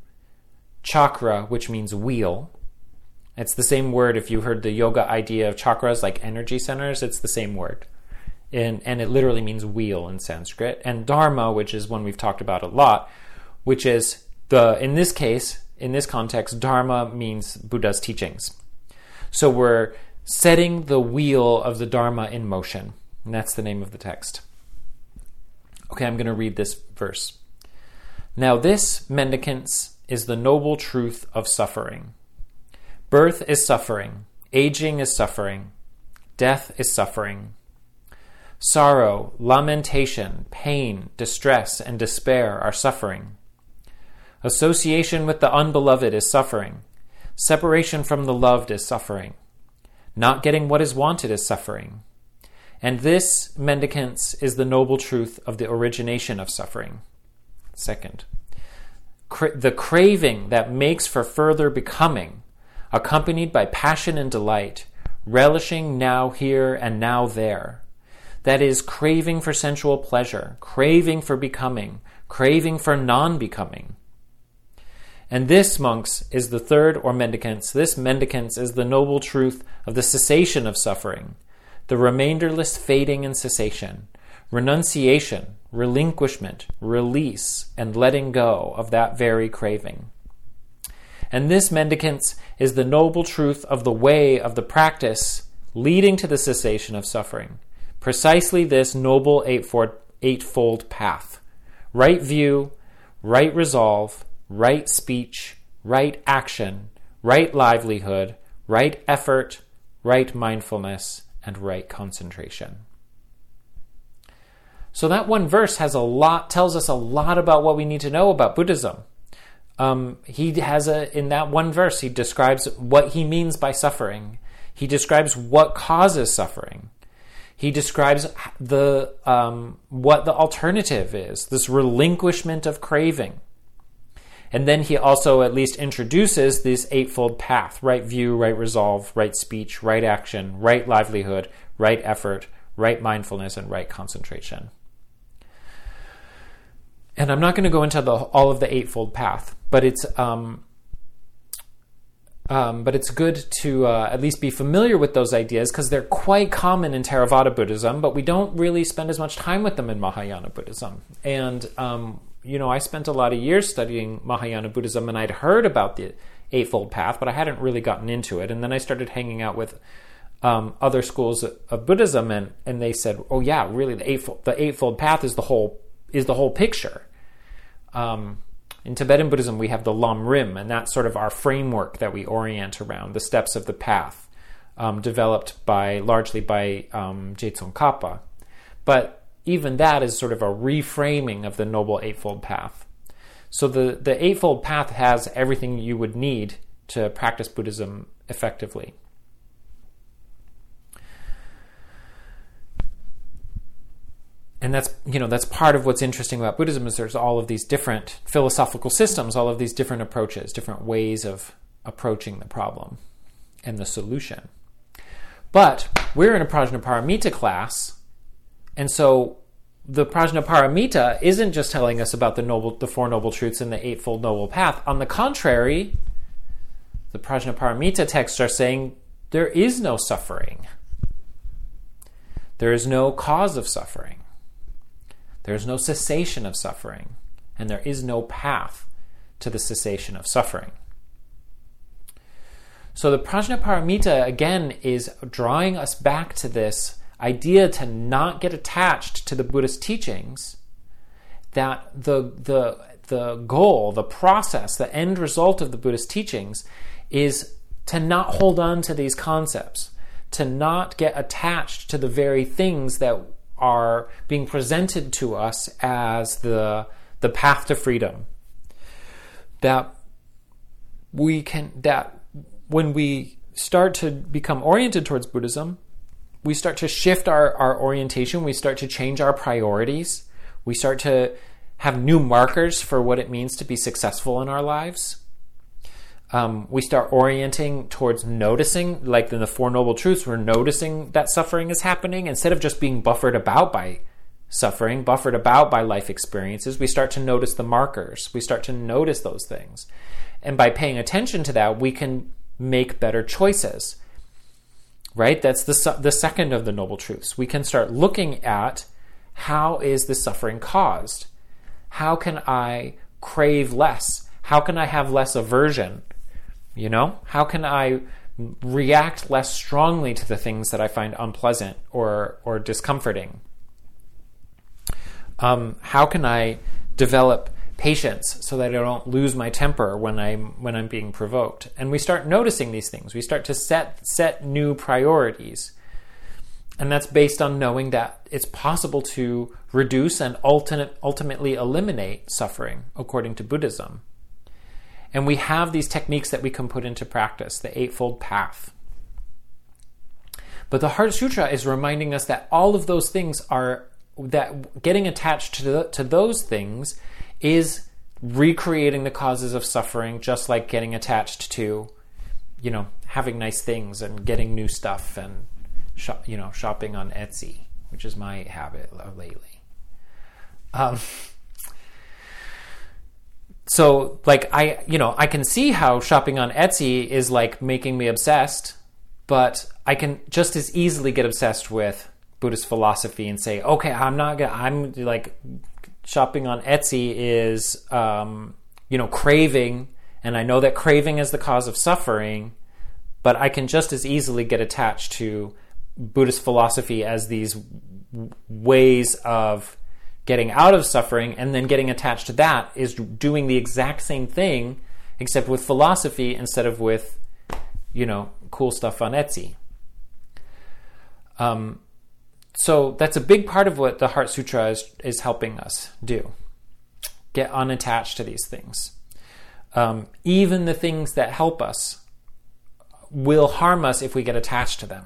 Chakra, which means wheel. It's the same word if you heard the yoga idea of chakras like energy centers, it's the same word. And, and it literally means wheel in Sanskrit. And Dharma, which is one we've talked about a lot, which is the, in this case, in this context, Dharma means Buddha's teachings. So we're setting the wheel of the Dharma in motion. And that's the name of the text. Okay, I'm going to read this verse. Now, this, mendicants, is the noble truth of suffering. Birth is suffering, aging is suffering, death is suffering. Sorrow, lamentation, pain, distress, and despair are suffering. Association with the unbeloved is suffering. Separation from the loved is suffering. Not getting what is wanted is suffering. And this, mendicants, is the noble truth of the origination of suffering. Second, cra- the craving that makes for further becoming, accompanied by passion and delight, relishing now here and now there. That is, craving for sensual pleasure, craving for becoming, craving for non becoming and this, monks, is the third or mendicants. This mendicants is the noble truth of the cessation of suffering, the remainderless fading and cessation, renunciation, relinquishment, release, and letting go of that very craving. And this, mendicants, is the noble truth of the way of the practice leading to the cessation of suffering. Precisely this noble eightfold, eightfold path right view, right resolve, right speech, right action, right livelihood, right effort, right mindfulness, and right concentration. So that one verse has a lot, tells us a lot about what we need to know about Buddhism. Um, he has a in that one verse he describes what he means by suffering. He describes what causes suffering. He describes the um, what the alternative is. This relinquishment of craving. And then he also at least introduces this eightfold path right view, right resolve, right speech, right action, right livelihood, right effort, right mindfulness, and right concentration. And I'm not going to go into the, all of the eightfold path, but it's um, Um, but it's good to uh, at least be familiar with those ideas because they're quite common in Theravada Buddhism, but we don't really spend as much time with them in Mahayana Buddhism. And, um, you know, I spent a lot of years studying Mahayana Buddhism and I'd heard about the Eightfold Path, but I hadn't really gotten into it. And then I started hanging out with um, other schools of Buddhism, and, and they said, "Oh yeah, really, the eightfold the Eightfold Path is the whole is the whole picture." Um, in Tibetan Buddhism, we have the Lam Rim, and that's sort of our framework that we orient around the steps of the path, um, developed by largely by um, Tsongkhapa. But even that is sort of a reframing of the Noble Eightfold Path. So the, the Eightfold Path has everything you would need to practice Buddhism effectively. and that's you know that's part of what's interesting about Buddhism is there's all of these different philosophical systems, all of these different approaches, different ways of approaching the problem and the solution. But we're in a Prajnaparamita class, and so the Prajnaparamita isn't just telling us about the noble, the four noble truths and the eightfold noble path. On the contrary, the Prajnaparamita texts are saying there is no suffering. There is no cause of suffering. There is no cessation of suffering, and there is no path to the cessation of suffering. So the Prajnaparamita again is drawing us back to this idea to not get attached to the Buddhist teachings, that the, the, the goal, the process, the end result of the Buddhist teachings is to not hold on to these concepts, to not get attached to the very things that are being presented to us as the, the path to freedom. That we can, that when we start to become oriented towards Buddhism, we start to shift our, our orientation, we start to change our priorities, we start to have new markers for what it means to be successful in our lives um, we start orienting towards noticing, like in the Four Noble Truths, we're noticing that suffering is happening instead of just being buffered about by suffering, buffered about by life experiences. We start to notice the markers, we start to notice those things. And by paying attention to that, we can make better choices. Right? That's the, the second of the Noble Truths. We can start looking at how is the suffering caused? How can I crave less? How can I have less aversion? You know, how can I react less strongly to the things that I find unpleasant or or discomforting? Um, how can I develop patience so that I don't lose my temper when I'm when I'm being provoked? And we start noticing these things. We start to set set new priorities. And that's based on knowing that it's possible to reduce and ultimate, ultimately eliminate suffering according to Buddhism. And we have these techniques that we can put into practice, the Eightfold Path. But the Heart Sutra is reminding us that all of those things are, that getting attached to, the, to those things is recreating the causes of suffering, just like getting attached to, you know, having nice things and getting new stuff and, shop, you know, shopping on Etsy, which is my habit lately. Um, so like I you know I can see how shopping on Etsy is like making me obsessed, but I can just as easily get obsessed with Buddhist philosophy and say, okay, I'm not gonna I'm like shopping on Etsy is um, you know craving, and I know that craving is the cause of suffering, but I can just as easily get attached to Buddhist philosophy as these ways of getting out of suffering and then getting attached to that is doing the exact same thing except with philosophy instead of with you know cool stuff on etsy. Um, so that's a big part of what the heart sutra is, is helping us do. Get unattached to these things. Um, even the things that help us will harm us if we get attached to them.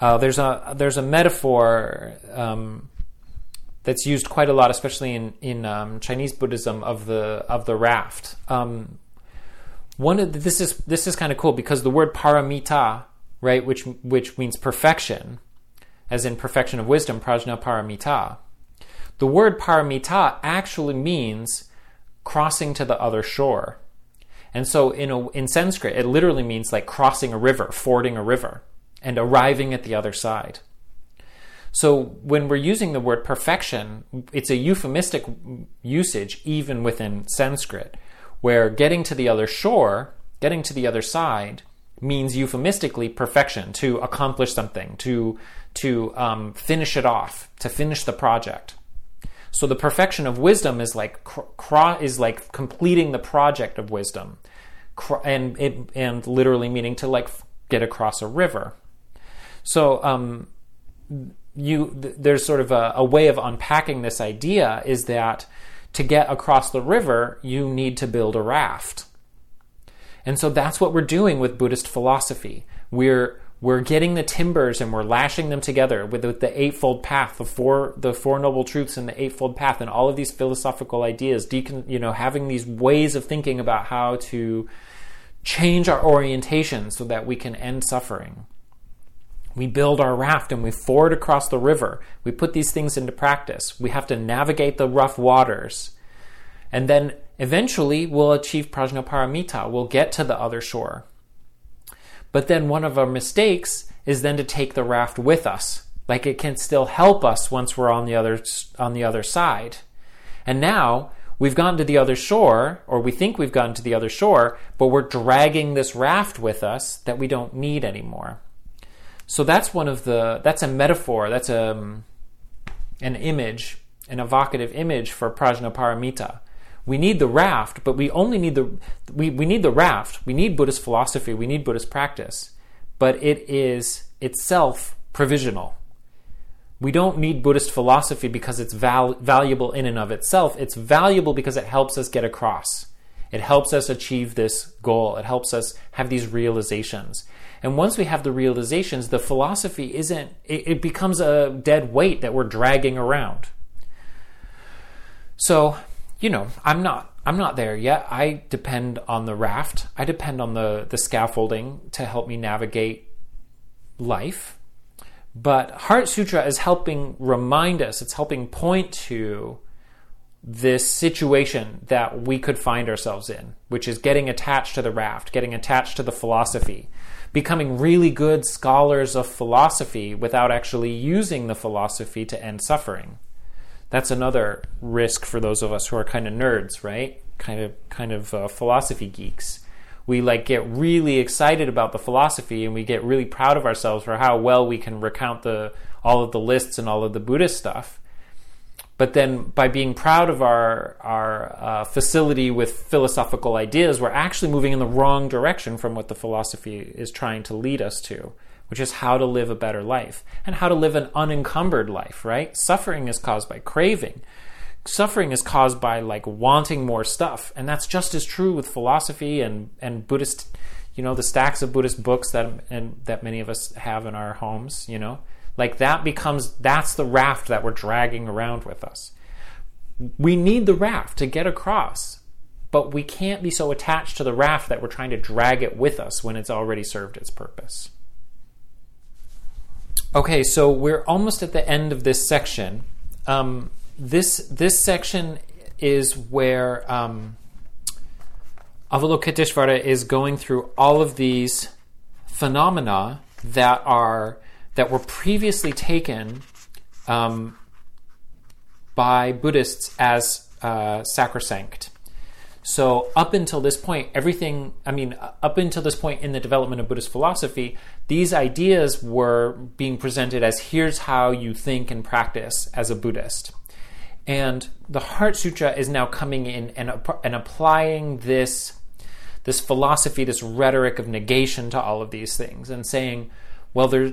Uh, there's a there's a metaphor um, that's used quite a lot, especially in in um, Chinese Buddhism of the of the raft. Um, one of the, this is this is kind of cool because the word paramita, right, which which means perfection, as in perfection of wisdom, prajna paramita. The word paramita actually means crossing to the other shore. And so in a, in Sanskrit, it literally means like crossing a river, fording a river, and arriving at the other side. So when we're using the word perfection, it's a euphemistic usage even within Sanskrit, where getting to the other shore, getting to the other side, means euphemistically perfection, to accomplish something, to to um, finish it off, to finish the project. So the perfection of wisdom is like is like completing the project of wisdom, and it, and literally meaning to like get across a river. So um, you th- there's sort of a, a way of unpacking this idea is that to get across the river you need to build a raft. And so that's what we're doing with Buddhist philosophy. We're we're getting the timbers and we're lashing them together with, with the eightfold path, the four the four noble truths and the eightfold path, and all of these philosophical ideas. Decon, you know, having these ways of thinking about how to change our orientation so that we can end suffering. We build our raft and we ford across the river. We put these things into practice. We have to navigate the rough waters. And then eventually we'll achieve prajnaparamita. We'll get to the other shore. But then one of our mistakes is then to take the raft with us. Like it can still help us once we're on the other on the other side. And now we've gotten to the other shore, or we think we've gotten to the other shore, but we're dragging this raft with us that we don't need anymore. So that's one of the that's a metaphor, that's a um, an image, an evocative image for prajnaparamita we need the raft, but we only need the we, we need the raft. We need Buddhist philosophy, we need Buddhist practice, but it is itself provisional. We don't need Buddhist philosophy because it's val- valuable in and of itself. It's valuable because it helps us get across. It helps us achieve this goal. It helps us have these realizations. And once we have the realizations, the philosophy isn't, it, it becomes a dead weight that we're dragging around. So you know, I'm not I'm not there yet. I depend on the raft. I depend on the the scaffolding to help me navigate life. But Heart Sutra is helping remind us, it's helping point to this situation that we could find ourselves in, which is getting attached to the raft, getting attached to the philosophy, becoming really good scholars of philosophy without actually using the philosophy to end suffering that's another risk for those of us who are kind of nerds, right? Kind of kind of uh, philosophy geeks. We like get really excited about the philosophy and we get really proud of ourselves for how well we can recount the all of the lists and all of the Buddhist stuff. But then by being proud of our our uh, facility with philosophical ideas, we're actually moving in the wrong direction from what the philosophy is trying to lead us to which is how to live a better life and how to live an unencumbered life, right? Suffering is caused by craving. Suffering is caused by like wanting more stuff. And that's just as true with philosophy and, and Buddhist, you know, the stacks of Buddhist books that and that many of us have in our homes, you know. Like that becomes that's the raft that we're dragging around with us. We need the raft to get across, but we can't be so attached to the raft that we're trying to drag it with us when it's already served its purpose. Okay, so we're almost at the end of this section. Um, this this section is where um, Avalokiteshvara is going through all of these phenomena that are that were previously taken um, by Buddhists as uh, sacrosanct. So, up until this point, everything, I mean, up until this point in the development of Buddhist philosophy, these ideas were being presented as here's how you think and practice as a Buddhist. And the Heart Sutra is now coming in and, and applying this, this philosophy, this rhetoric of negation to all of these things and saying, well, there,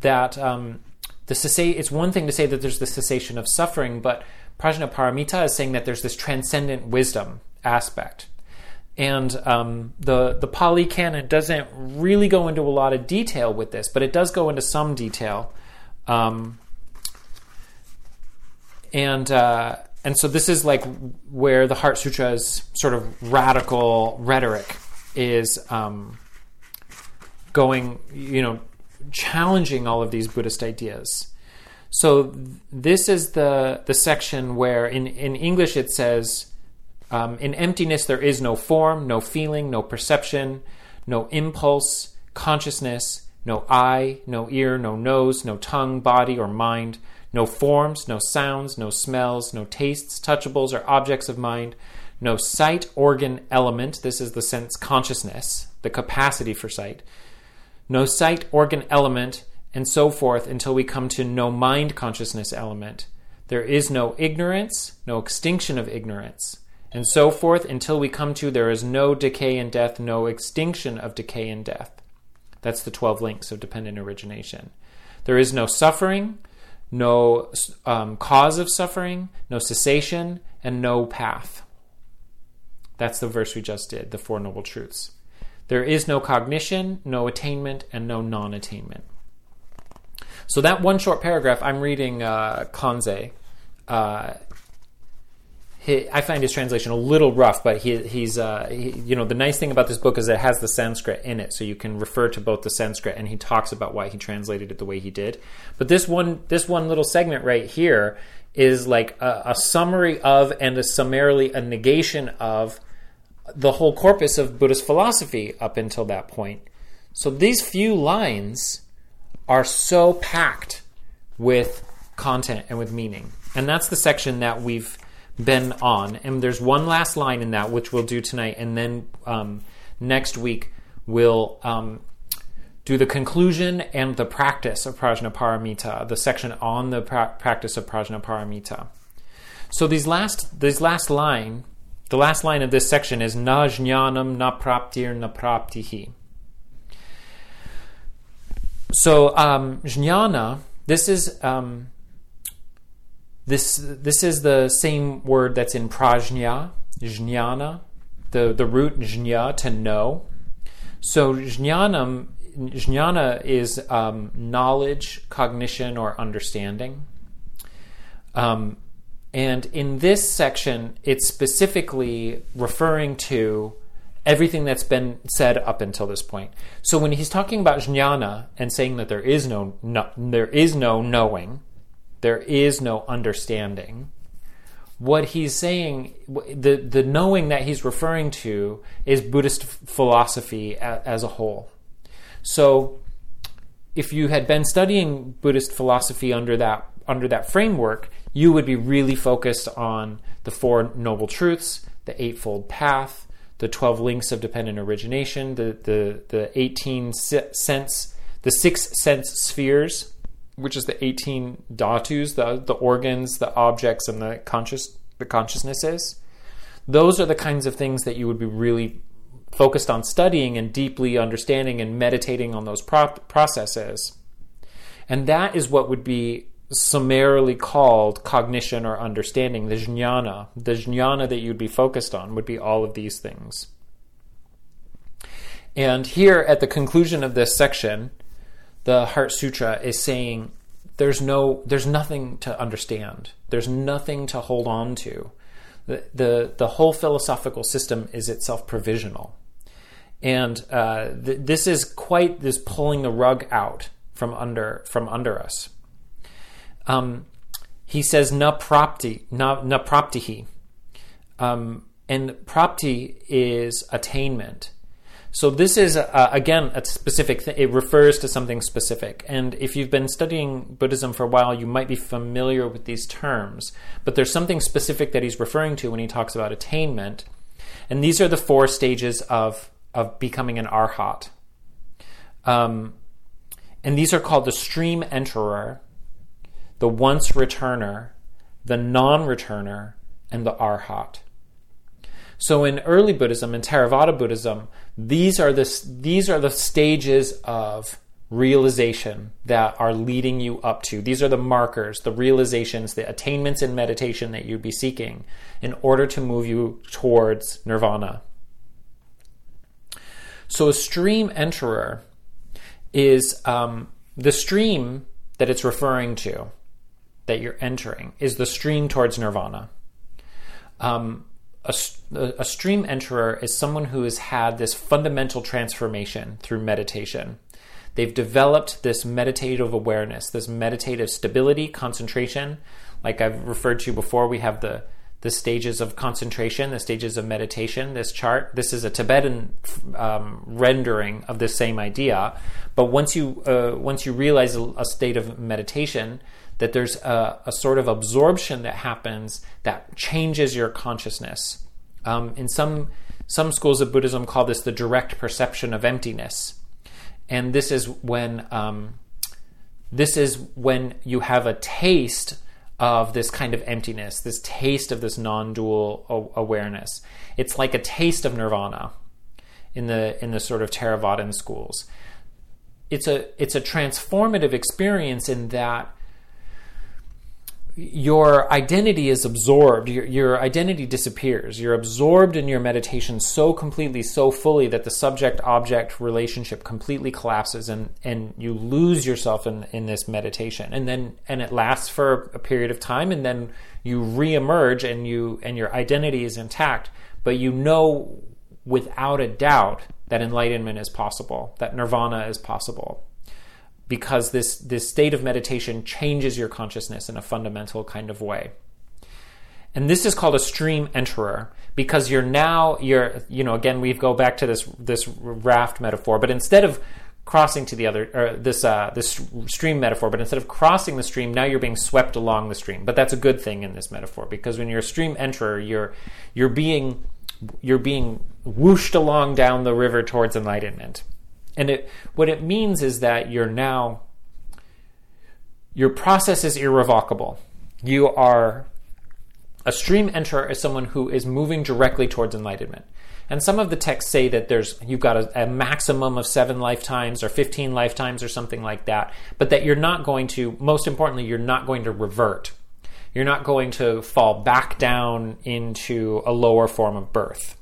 that um, the cessa- it's one thing to say that there's the cessation of suffering, but Prajnaparamita is saying that there's this transcendent wisdom aspect. And um, the the Pali Canon doesn't really go into a lot of detail with this, but it does go into some detail. Um, and uh, and so this is like where the Heart Sutra's sort of radical rhetoric is um, going, you know, challenging all of these Buddhist ideas. So this is the the section where in in English it says Um, in emptiness, there is no form, no feeling, no perception, no impulse, consciousness, no eye, no ear, no nose, no tongue, body, or mind, no forms, no sounds, no smells, no tastes, touchables, or objects of mind, no sight organ element. This is the sense consciousness, the capacity for sight. No sight organ element, and so forth until we come to no mind consciousness element. There is no ignorance, no extinction of ignorance, and so forth until we come to there is no decay and death, no extinction of decay and death. That's the 12 links of dependent origination. There is no suffering, no um, cause of suffering, no cessation, and no path. That's the verse we just did, the Four Noble Truths. There is no cognition, no attainment, and no non attainment. So, that one short paragraph, I'm reading uh, Conze. Uh, he, I find his translation a little rough, but he, he's, uh, he, you know, the nice thing about this book is it has the Sanskrit in it, so you can refer to both the Sanskrit and he talks about why he translated it the way he did. But this one, this one little segment right here is like a, a summary of and a summarily a negation of the whole corpus of Buddhist philosophy up until that point. So these few lines are so packed with content and with meaning. And that's the section that we've been on. And there's one last line in that, which we'll do tonight. And then um, next week, we'll um, do the conclusion and the practice of Prajnaparamita, the section on the pra- practice of Prajnaparamita. So these last, this last line, the last line of this section is Na jnanam na praptir na praptihi. So um, jnana, this is um, this this is the same word that's in prajna, jnana, the the root jna to know. So jnanam jnana is um, knowledge, cognition, or understanding. Um, and in this section, it's specifically referring to everything that's been said up until this point. So when he's talking about jnana and saying that there is no, no there is no knowing, there is no understanding. What he's saying, the, the knowing that he's referring to is Buddhist philosophy as a whole. So, if you had been studying Buddhist philosophy under that under that framework, you would be really focused on the Four Noble Truths, the Eightfold Path, the 12 Links of Dependent Origination, the, the, the 18 sense, the six sense spheres which is the 18 dhatus, the, the organs, the objects, and the conscious the consciousnesses. Those are the kinds of things that you would be really focused on studying and deeply understanding and meditating on those pro- processes. And that is what would be summarily called cognition or understanding, the jnana. The jnana that you'd be focused on would be all of these things. And here at the conclusion of this section, the Heart Sutra is saying there's no there's nothing to understand. There's nothing to hold on to. The the, the whole philosophical system is itself provisional, and uh, th- this is quite this pulling the rug out from under from under us. Um, he says na prapti na na praptihi, um, and prapti is attainment. So this is uh, again a specific. It refers to something specific, and if you've been studying Buddhism for a while, you might be familiar with these terms. But there's something specific that he's referring to when he talks about attainment, and these are the four stages of of becoming an arhat. Um, and these are called the stream enterer, the once returner, the non-returner, and the arhat. So in early Buddhism, in Theravada Buddhism, these are the, these are the stages of realization that are leading you up to. These are the markers, the realizations, the attainments in meditation that you'd be seeking in order to move you towards nirvana. So a stream enterer is um, the stream that it's referring to, that you're entering, is the stream towards nirvana. Um, a, a stream enterer is someone who has had this fundamental transformation through meditation. They've developed this meditative awareness, this meditative stability, concentration. Like I've referred to before, we have the the stages of concentration, the stages of meditation. This chart, this is a Tibetan um, rendering of the same idea. But once you uh, once you realize a, a, state of meditation, that there's a, a, sort of absorption that happens that changes your consciousness. Um, in some some schools of Buddhism, call this the direct perception of emptiness, and this is when um, this is when you have a taste of this kind of emptiness, this taste of this non-dual awareness. It's like a taste of nirvana in the in the sort of Theravadan schools. It's a it's a transformative experience in that your identity is absorbed. Your, your identity disappears. You're absorbed in your meditation so completely, so fully that the subject object relationship completely collapses and, and you lose yourself in, in this meditation. And then and it lasts for a period of time and then you reemerge and you and your identity is intact, but you know without a doubt that enlightenment is possible, that nirvana is possible because this this state of meditation changes your consciousness in a fundamental kind of way. And this is called a stream enterer because you're now you're you know again we go back to this this raft metaphor, but instead of crossing to the other or this uh, this stream metaphor, but instead of crossing the stream, now you're being swept along the stream. But that's a good thing in this metaphor because when you're a stream enterer, you're you're being you're being whooshed along down the river towards enlightenment. And it, what it means is that you're now, your process is irrevocable. You are, a stream enterer is someone who is moving directly towards enlightenment. And some of the texts say that there's you've got a, a, maximum of seven lifetimes or 15 lifetimes or something like that, but that you're not going to, most importantly, you're not going to revert. You're not going to fall back down into a lower form of birth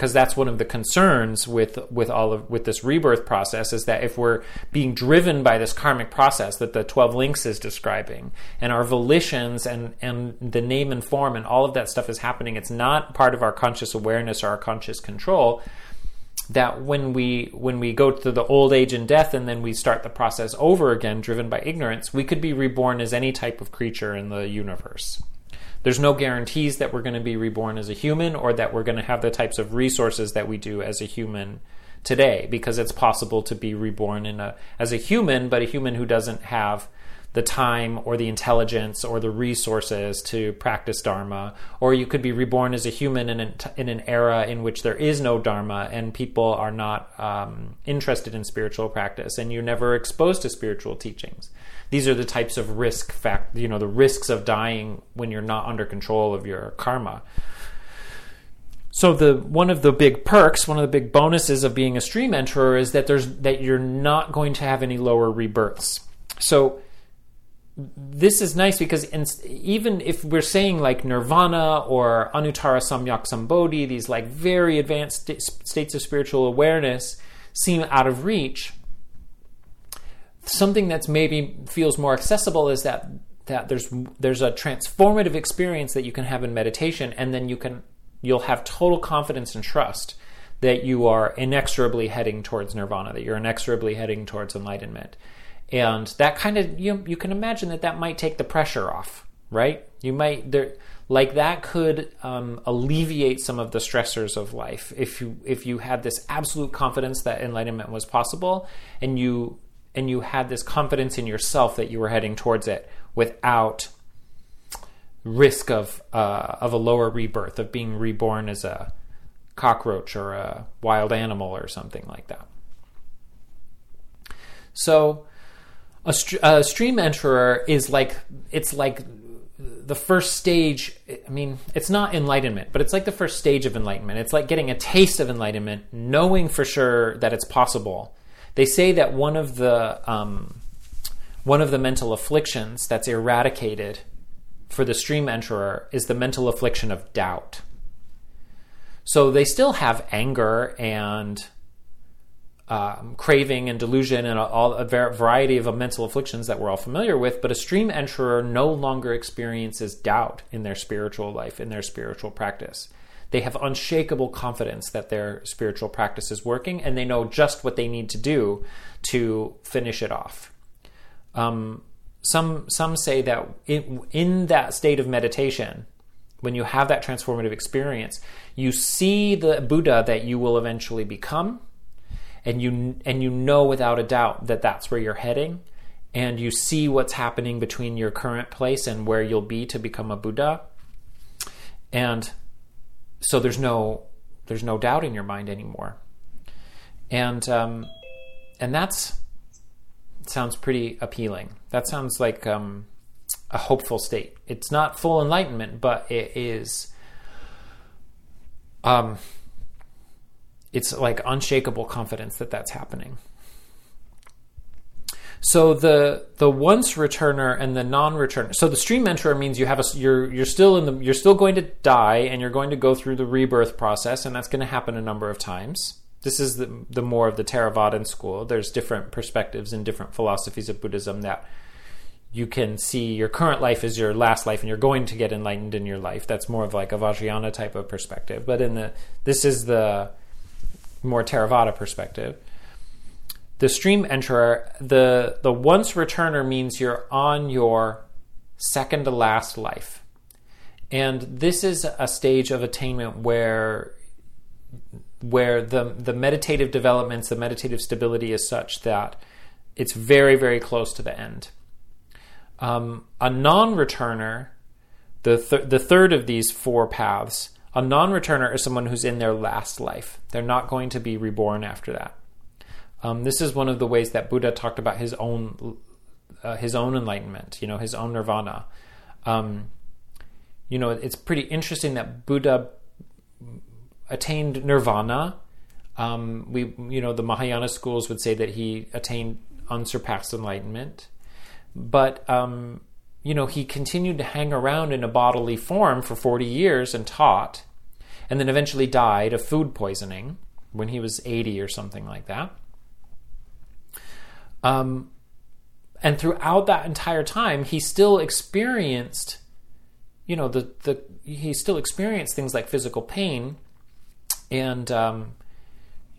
because that's one of the concerns with with all of with this rebirth process is that if we're being driven by this karmic process that the 12 links is describing and our volitions and and the name and form and all of that stuff is happening it's not part of our conscious awareness or our conscious control that when we when we go to the old age and death and then we start the process over again driven by ignorance we could be reborn as any type of creature in the universe there's no guarantees that we're going to be reborn as a human or that we're going to have the types of resources that we do as a human today because it's possible to be reborn in a as a human but a human who doesn't have the time or the intelligence or the resources to practice dharma. Or you could be reborn as a human in an, in an era in which there is no dharma and people are not um, interested in spiritual practice and you're never exposed to spiritual teachings these are the types of risk fact you know the risks of dying when you're not under control of your karma. So the one of the big perks one of the big bonuses of being a stream enterer is that there's that you're not going to have any lower rebirths. So this is nice because in, even if we're saying like nirvana or anuttara samyak sambodhi these like very advanced st- states of spiritual awareness seem out of reach something that's maybe feels more accessible is that that there's there's a transformative experience that you can have in meditation and then you can you'll have total confidence and trust that you are inexorably heading towards nirvana that you're inexorably heading towards enlightenment. And that kind of you you can imagine that that might take the pressure off right? You might there like that could um, alleviate some of the stressors of life if you if you had this absolute confidence that enlightenment was possible and you and you had this confidence in yourself that you were heading towards it without risk of uh, of a lower rebirth of being reborn as a cockroach or a wild animal or something like that. So a, a stream enterer is like it's like the first stage i mean it's not enlightenment but it's like the first stage of enlightenment it's like getting a taste of enlightenment knowing for sure that it's possible they say that one of the um, one of the mental afflictions that's eradicated for the stream enterer is the mental affliction of doubt. So they still have anger and um, craving and delusion and all, a variety of mental afflictions that we're all familiar with, but a stream enterer no longer experiences doubt in their spiritual life, in their spiritual practice. They have unshakable confidence that their spiritual practice is working and they know just what they need to do to finish it off. Um, some, some say that in, in that state of meditation, when you have that transformative experience, you see the Buddha that you will eventually become, and you and you know without a doubt that that's where you're heading, and you see what's happening between your current place and where you'll be to become a Buddha, and so there's no there's no doubt in your mind anymore, and um, and that's sounds pretty appealing. That sounds like um, a hopeful state. It's not full enlightenment, but it is. Um, it's like unshakable confidence that that's happening. So the the once returner and the non-returner. So the stream enterer means you have a you're you're still in the you're still going to die and you're going to go through the rebirth process and that's going to happen a number of times. This is the the more of the Theravadan school. There's different perspectives and different philosophies of Buddhism that you can see your current life is your last life and you're going to get enlightened in your life. That's more of like a Vajrayana type of perspective. But in the this is the more Theravada perspective. The stream enterer, the the once returner means you're on your second to last life. And this is a stage of attainment where where the the meditative developments, the meditative stability is such that it's very, very close to the end um, a non returner, the, th- the third of these four paths, a non returner is someone who's in their last life. They're not going to be reborn after that. Um, this is one of the ways that Buddha talked about his own uh, his own enlightenment, you know, his own nirvana. Um, you know, it's pretty interesting that Buddha attained nirvana. Um, we, you know, the Mahayana schools would say that he attained unsurpassed enlightenment but um, you know he continued to hang around in a bodily form for 40 years and taught and then eventually died of food poisoning when he was 80 or something like that um, and throughout that entire time he still experienced you know the, the he still experienced things like physical pain and um,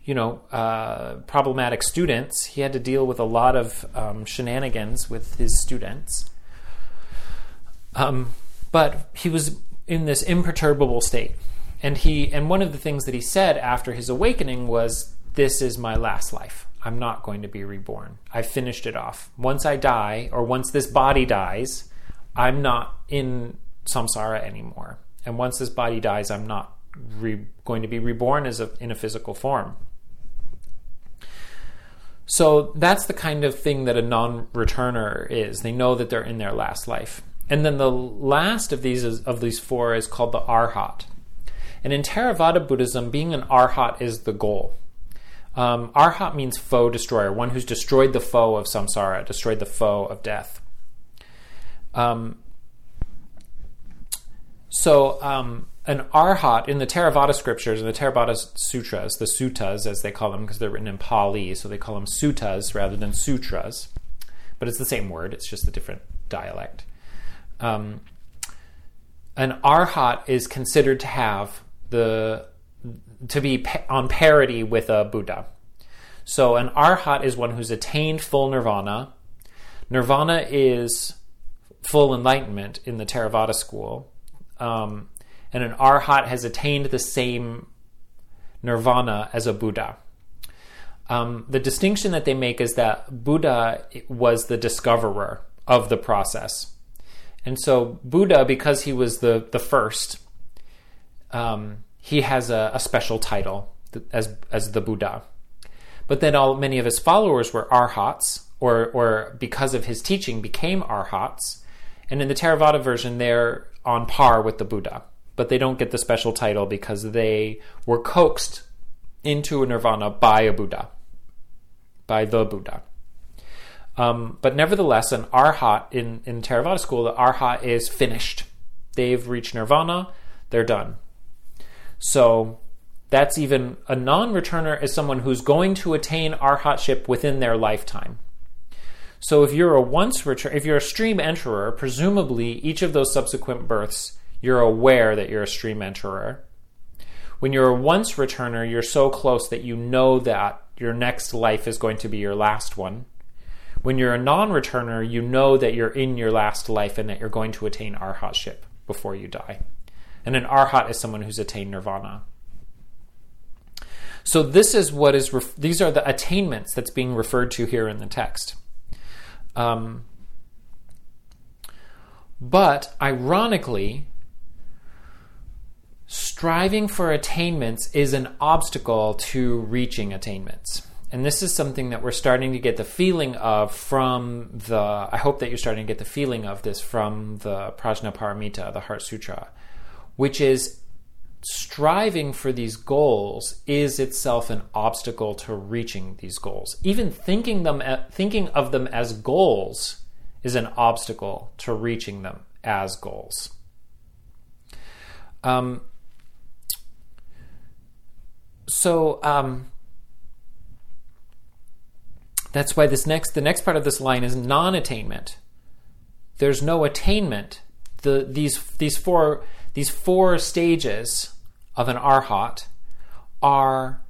you know, uh, problematic students. He had to deal with a lot of um, shenanigans with his students. Um, but he was in this imperturbable state. And he and one of the things that he said after his awakening was, This is my last life. I'm not going to be reborn. I finished it off. Once I die, or once this body dies, I'm not in samsara anymore. And once this body dies, I'm not re- going to be reborn as a, in a physical form. So that's the kind of thing that a non returner is. They know that they're in their last life. And then the last of these is, of these four is called the arhat. And in Theravada Buddhism, being an arhat is the goal. Um, arhat means foe destroyer, one who's destroyed the foe of samsara, destroyed the foe of death. Um, so um, an arhat in the Theravada scriptures, in the Theravada sutras, the suttas as they call them, because they're written in Pali, so they call them suttas rather than sutras. But it's the same word, it's just a different dialect. Um, an arhat is considered to have the to be on parity with a Buddha. So an arhat is one who's attained full nirvana. Nirvana is full enlightenment in the Theravada school. Um, and an arhat has attained the same nirvana as a Buddha. Um, the distinction that they make is that Buddha was the discoverer of the process. And so, Buddha, because he was the, the first, um, he has a, a, special title as, as the Buddha. But then, all many of his followers were arhats, or, or because of his teaching, became arhats. And in the Theravada version, they're on par with the Buddha but they don't get the special title because they were coaxed into a nirvana by a Buddha, by the Buddha. Um, but nevertheless, an arhat in, in Theravada school, the arhat is finished. They've reached nirvana, they're done. So that's even a non returner is someone who's going to attain arhatship within their lifetime. So if you're a once return, if you're a stream enterer, presumably each of those subsequent births you're aware that you're a stream enterer. When you're a once returner, you're so close that you know that your next life is going to be your last one. When you're a non returner, you know that you're in your last life and that you're going to attain arhatship before you die. And an arhat is someone who's attained nirvana. So this is what is ref- these are the attainments that's being referred to here in the text. Um, but ironically, striving for attainments is an obstacle to reaching attainments. And this is something that we're starting to get the feeling of from the. I hope that you're starting to get the feeling of this from the Prajnaparamita, the Heart Sutra, which is striving for these goals is itself an obstacle to reaching these goals. Even thinking them thinking of them as goals is an obstacle to reaching them as goals. Um, so um, that's why this next the next part of this line is non-attainment. There's no attainment. The these these four these four stages of an arhat are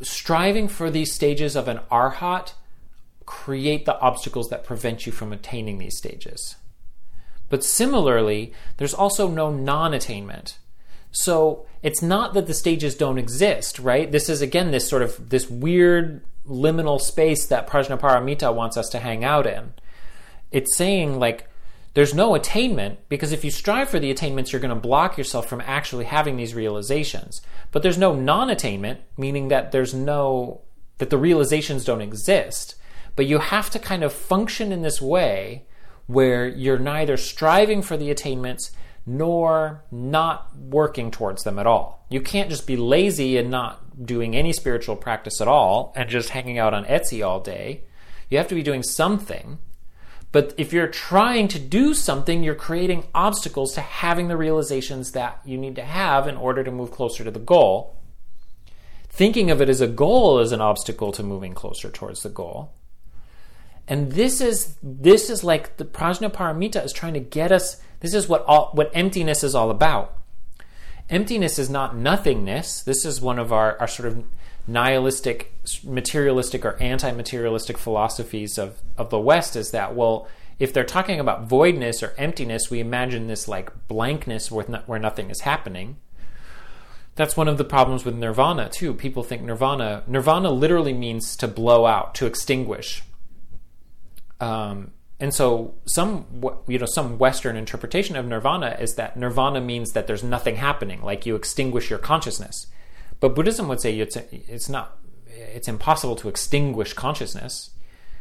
striving for these stages of an arhat create the obstacles that prevent you from attaining these stages. But similarly, there's also no non attainment. So it's not that the stages don't exist, right? This is again this sort of this weird liminal space that Prajnaparamita wants us to hang out in. It's saying like there's no attainment because if you strive for the attainments, you're going to block yourself from actually having these realizations. But there's no non attainment, meaning that there's no, that the realizations don't exist. But you have to kind of function in this way where you're neither striving for the attainments nor not working towards them at all. You can't just be lazy and not doing any spiritual practice at all and just hanging out on Etsy all day. You have to be doing something. But if you're trying to do something, you're creating obstacles to having the realizations that you need to have in order to move closer to the goal. Thinking of it as a goal is an obstacle to moving closer towards the goal. And this is this is like the Prajnaparamita is trying to get us. This is what all, what emptiness is all about. Emptiness is not nothingness. This is one of our, our sort of nihilistic, materialistic, or anti materialistic philosophies of, of the West is that, well, if they're talking about voidness or emptiness, we imagine this like blankness where, no, where nothing is happening. That's one of the problems with nirvana, too. People think nirvana, nirvana literally means to blow out, to extinguish. Um, and so some you know some western interpretation of nirvana is that nirvana means that there's nothing happening like you extinguish your consciousness but Buddhism would say it's it's not it's impossible to extinguish consciousness.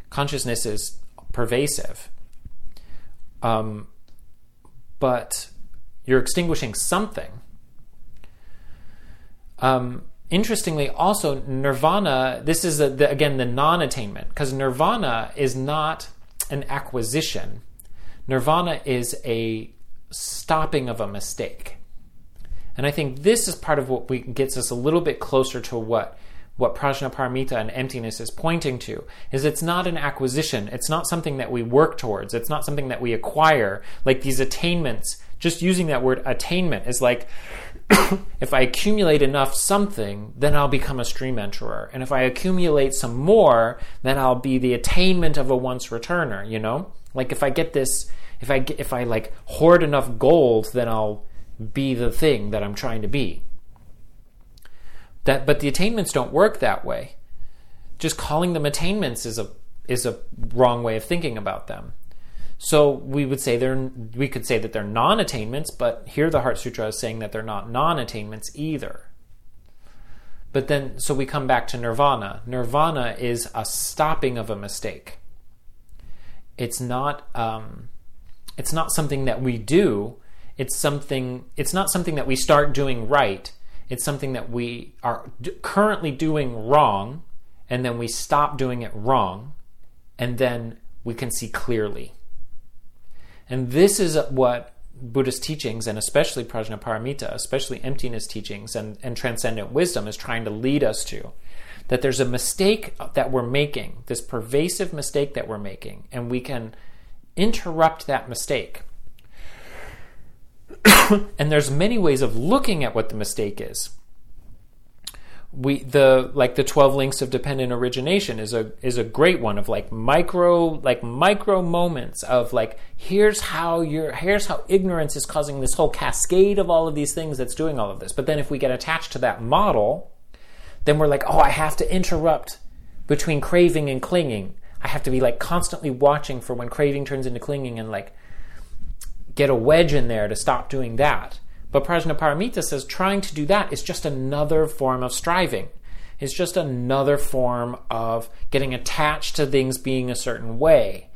Consciousness is pervasive. Um, but you're extinguishing something. Um, interestingly, also nirvana. This is a, the, again the non-attainment because nirvana is not an acquisition. Nirvana is a stopping of a mistake. And I think this is part of what we, gets us a little bit closer to what what prajnaparamita and emptiness is pointing to is it's not an acquisition. It's not something that we work towards. It's not something that we acquire. Like these attainments just using that word attainment is like if i accumulate enough something then i'll become a stream enterer. And if i accumulate some more then i'll be the attainment of a once returner you know? Like if i get this if i get, if i like hoard enough gold then i'll be the thing that I'm trying to be. That, but the attainments don't work that way. Just calling them attainments is a is a wrong way of thinking about them. So we would say they're we could say that they're non-attainments, but here the Heart Sutra is saying that they're not non-attainments either. But then so we come back to nirvana. Nirvana is a stopping of a mistake. It's not um, it's not something that we do it's something. It's not something that we start doing right. It's something that we are d- currently doing wrong, and then we stop doing it wrong, and then we can see clearly. And this is what Buddhist teachings, and especially Prajnaparamita, especially emptiness teachings and, and transcendent wisdom, is trying to lead us to. That there's a mistake that we're making, this pervasive mistake that we're making, and we can interrupt that mistake and there's many ways of looking at what the mistake is. we the like the 12 links of dependent origination is a is a great one of like micro like micro moments of like here's how you're here's how ignorance is causing this whole cascade of all of these things that's doing all of this but then if we get attached to that model then we're like oh i have to interrupt between craving and clinging i have to be like constantly watching for when craving turns into clinging and like get a wedge in there to stop doing that but Prajnaparamita says trying to do that is just another form of striving. It's just another form of getting attached to things being a certain way,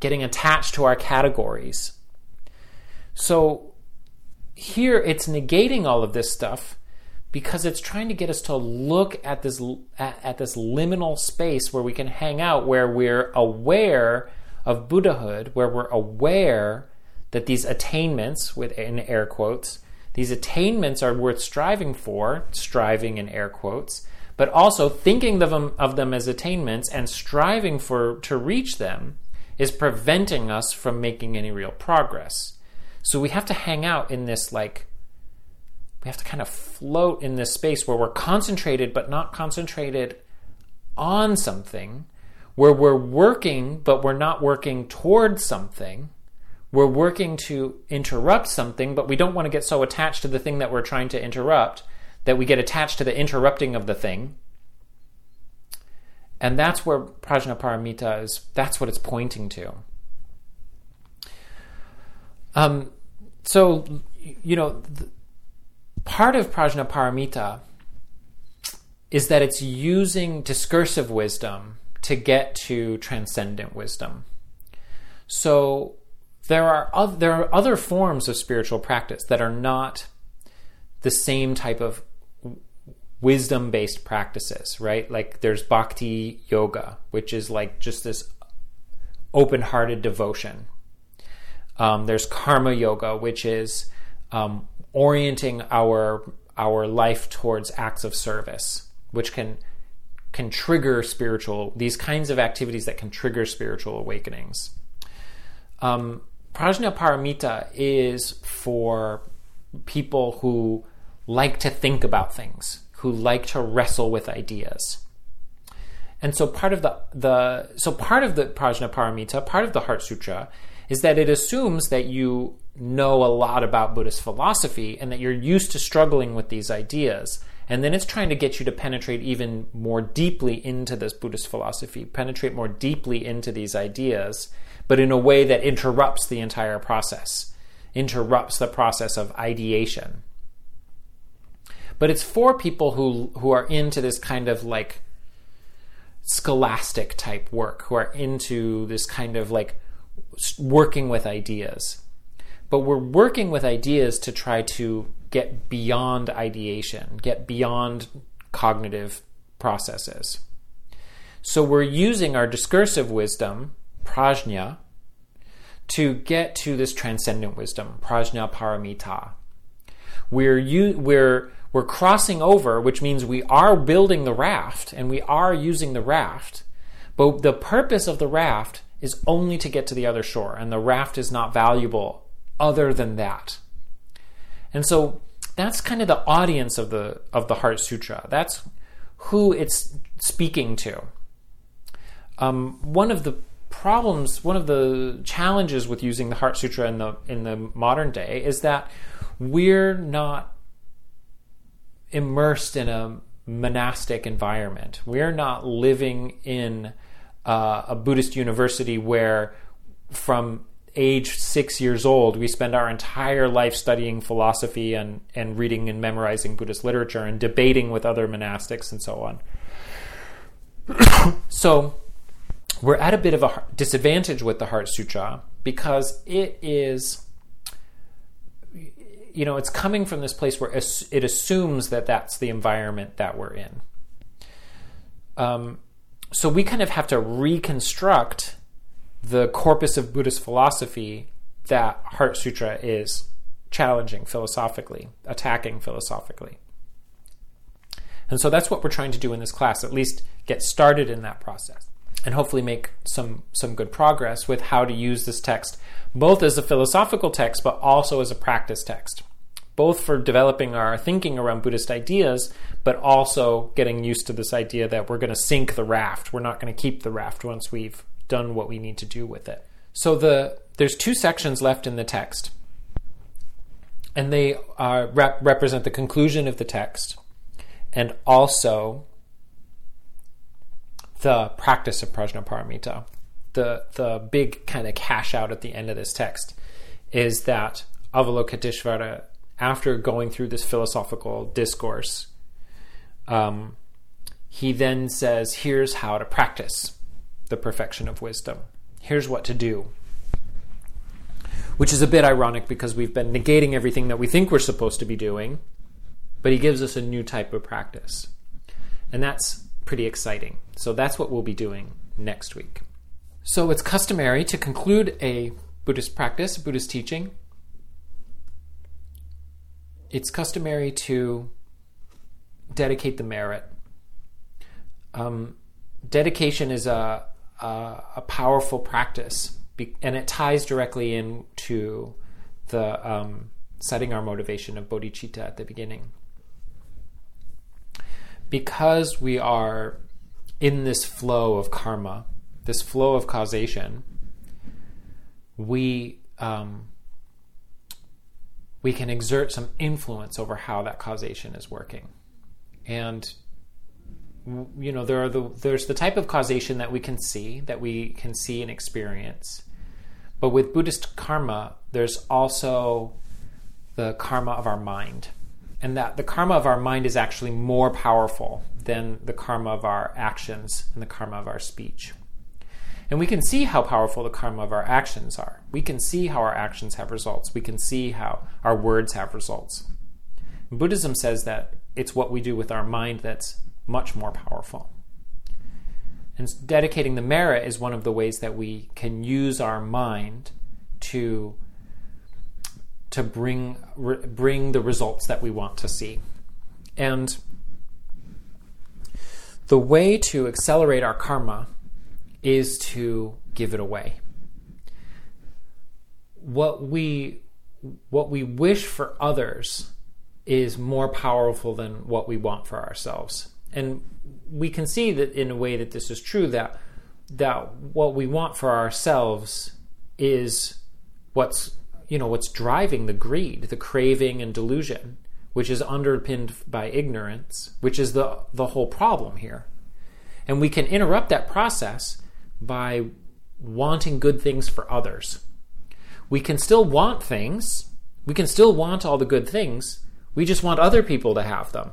getting attached to our categories. So here it's negating all of this stuff because it's trying to get us to look at this at, at this liminal space where we can hang out where we're aware of Buddhahood, where we're aware that these attainments, with in air quotes, these attainments are worth striving for, striving in air quotes, but also thinking of them, of them as attainments and striving for to reach them is preventing us from making any real progress. So we have to hang out in this like we have to kind of float in this space where we're concentrated but not concentrated on something, where we're working but we're not working towards something we're working to interrupt something, but we don't want to get so attached to the thing that we're trying to interrupt that we get attached to the interrupting of the thing. And that's where Prajnaparamita is, that's what it's pointing to. Um, so, you know, part of Prajnaparamita is that it's using discursive wisdom to get to transcendent wisdom. So, there are other, there are other forms of spiritual practice that are not the same type of wisdom based practices, right? Like there's bhakti yoga, which is like just this open hearted devotion. Um, there's karma yoga, which is um, orienting our our life towards acts of service, which can can trigger spiritual these kinds of activities that can trigger spiritual awakenings. Um, Prajnaparamita is for people who like to think about things, who like to wrestle with ideas. And so part of the, the so part of the Prajnaparamita, part of the Heart Sutra, is that it assumes that you know a lot about Buddhist philosophy and that you're used to struggling with these ideas. And then it's trying to get you to penetrate even more deeply into this Buddhist philosophy, penetrate more deeply into these ideas, but in a way that interrupts the entire process, interrupts the process of ideation. But it's for people who, who are into this kind of like scholastic type work, who are into this kind of like working with ideas. But we're working with ideas to try to get beyond ideation, get beyond cognitive processes. So we're using our discursive wisdom prajna to get to this transcendent wisdom, prajna paramita. We're, you, we're, we're crossing over, which means we are building the raft and we are using the raft, but the purpose of the raft is only to get to the other shore, and the raft is not valuable other than that. And so that's kind of the audience of the of the Heart Sutra. That's who it's speaking to. Um, one of the problems, one of the challenges with using the Heart Sutra in the in the modern day is that we're not immersed in a monastic environment. We're not living in uh, a Buddhist university where, from age six years old, we spend our entire life studying philosophy and, and reading and memorizing Buddhist literature and debating with other monastics and so on. so, we're at a bit of a disadvantage with the Heart Sutra because it is, you know, it's coming from this place where it assumes that that's the environment that we're in. Um, so we kind of have to reconstruct the corpus of Buddhist philosophy that Heart Sutra is challenging philosophically, attacking philosophically. And so that's what we're trying to do in this class, at least get started in that process and hopefully make some some good progress with how to use this text both as a philosophical text but also as a practice text both for developing our thinking around buddhist ideas but also getting used to this idea that we're going to sink the raft. We're not going to keep the raft once we've done what we need to do with it. So the there's two sections left in the text, and they uh, rep- represent the conclusion of the text, and also the practice of prajnaparamita. The the big kind of cash out at the end of this text is that Avalokiteshvara, after going through this philosophical discourse, um, he then says, "Here's how to practice the perfection of wisdom. Here's what to do." Which is a bit ironic because we've been negating everything that we think we're supposed to be doing, but he gives us a new type of practice. And that's pretty exciting. So that's what we'll be doing next week. So it's customary to conclude a Buddhist practice, Buddhist teaching. It's customary to dedicate the merit. Um, dedication is a, a, a powerful practice, and it ties directly into the um, setting our motivation of bodhicitta at the beginning because we are in this flow of karma, this flow of causation, we um, we can exert some influence over how that causation is working, and you know there are the there's the type of causation that we can see that we can see and experience, but with Buddhist karma, there's also the karma of our mind and that the karma of our mind is actually more powerful than the karma of our actions and the karma of our speech. And we can see how powerful the karma of our actions are. We can see how our actions have results. We can see how our words have results. Buddhism says that it's what we do with our mind that's much more powerful. And dedicating the merit is one of the ways that we can use our mind to to bring re, bring the results that we want to see. And the way to accelerate our karma is to give it away. What we what we wish for others is more powerful than what we want for ourselves. And we can see that in a way that this is true that that what we want for ourselves is what's you know what's driving the greed, the craving and delusion, which is underpinned by ignorance, which is the the whole problem here. And we can interrupt that process by wanting good things for others. We can still want things. We can still want all the good things. We just want other people to have them.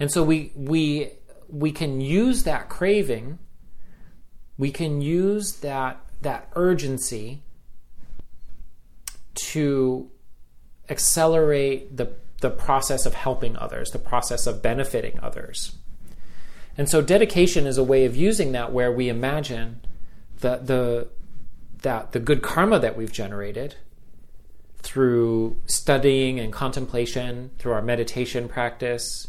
And so we we we can use that craving, we can use that that urgency to accelerate the, the process of helping others, the process of benefiting others. And so dedication is a way of using that where we imagine that the that the good karma that we've generated through studying and contemplation, through our meditation practice,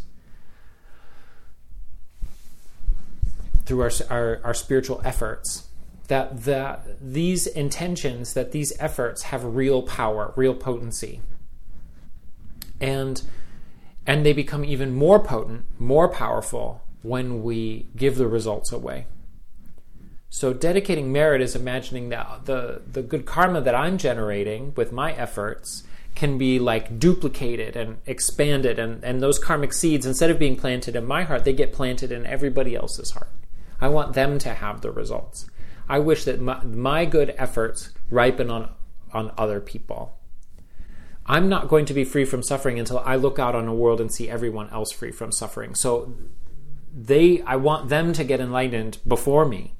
through our, our, our spiritual efforts, that that these intentions, that these efforts have real power, real potency. And and they become even more potent, more powerful when we give the results away. So dedicating merit is imagining that the the good karma that I'm generating with my efforts can be like duplicated and expanded and, and those karmic seeds instead of being planted in my heart they get planted in everybody else's heart i want them to have the results I wish that my, my good efforts ripen on, on other people. I'm not going to be free from suffering until I look out on a world and see everyone else free from suffering. So they I want them to get enlightened before me.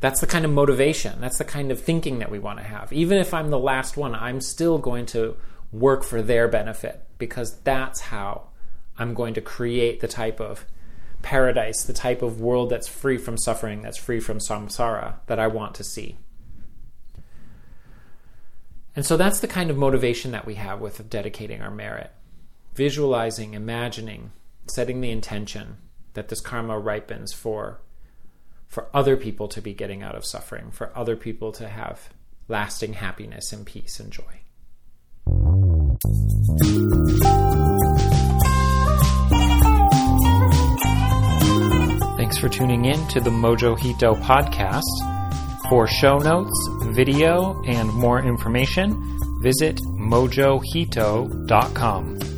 That's the kind of motivation. That's the kind of thinking that we want to have. Even if I'm the last one, I'm still going to work for their benefit because that's how I'm going to create the type of paradise, the type of world that's free from suffering, that's free from samsara that I want to see. And so that's the kind of motivation that we have with dedicating our merit. Visualizing, imagining, setting the intention that this karma ripens for for other people to be getting out of suffering, for other people to have lasting happiness and peace and joy. For tuning in to the Mojo Hito podcast. For show notes, video, and more information, visit mojohito.com.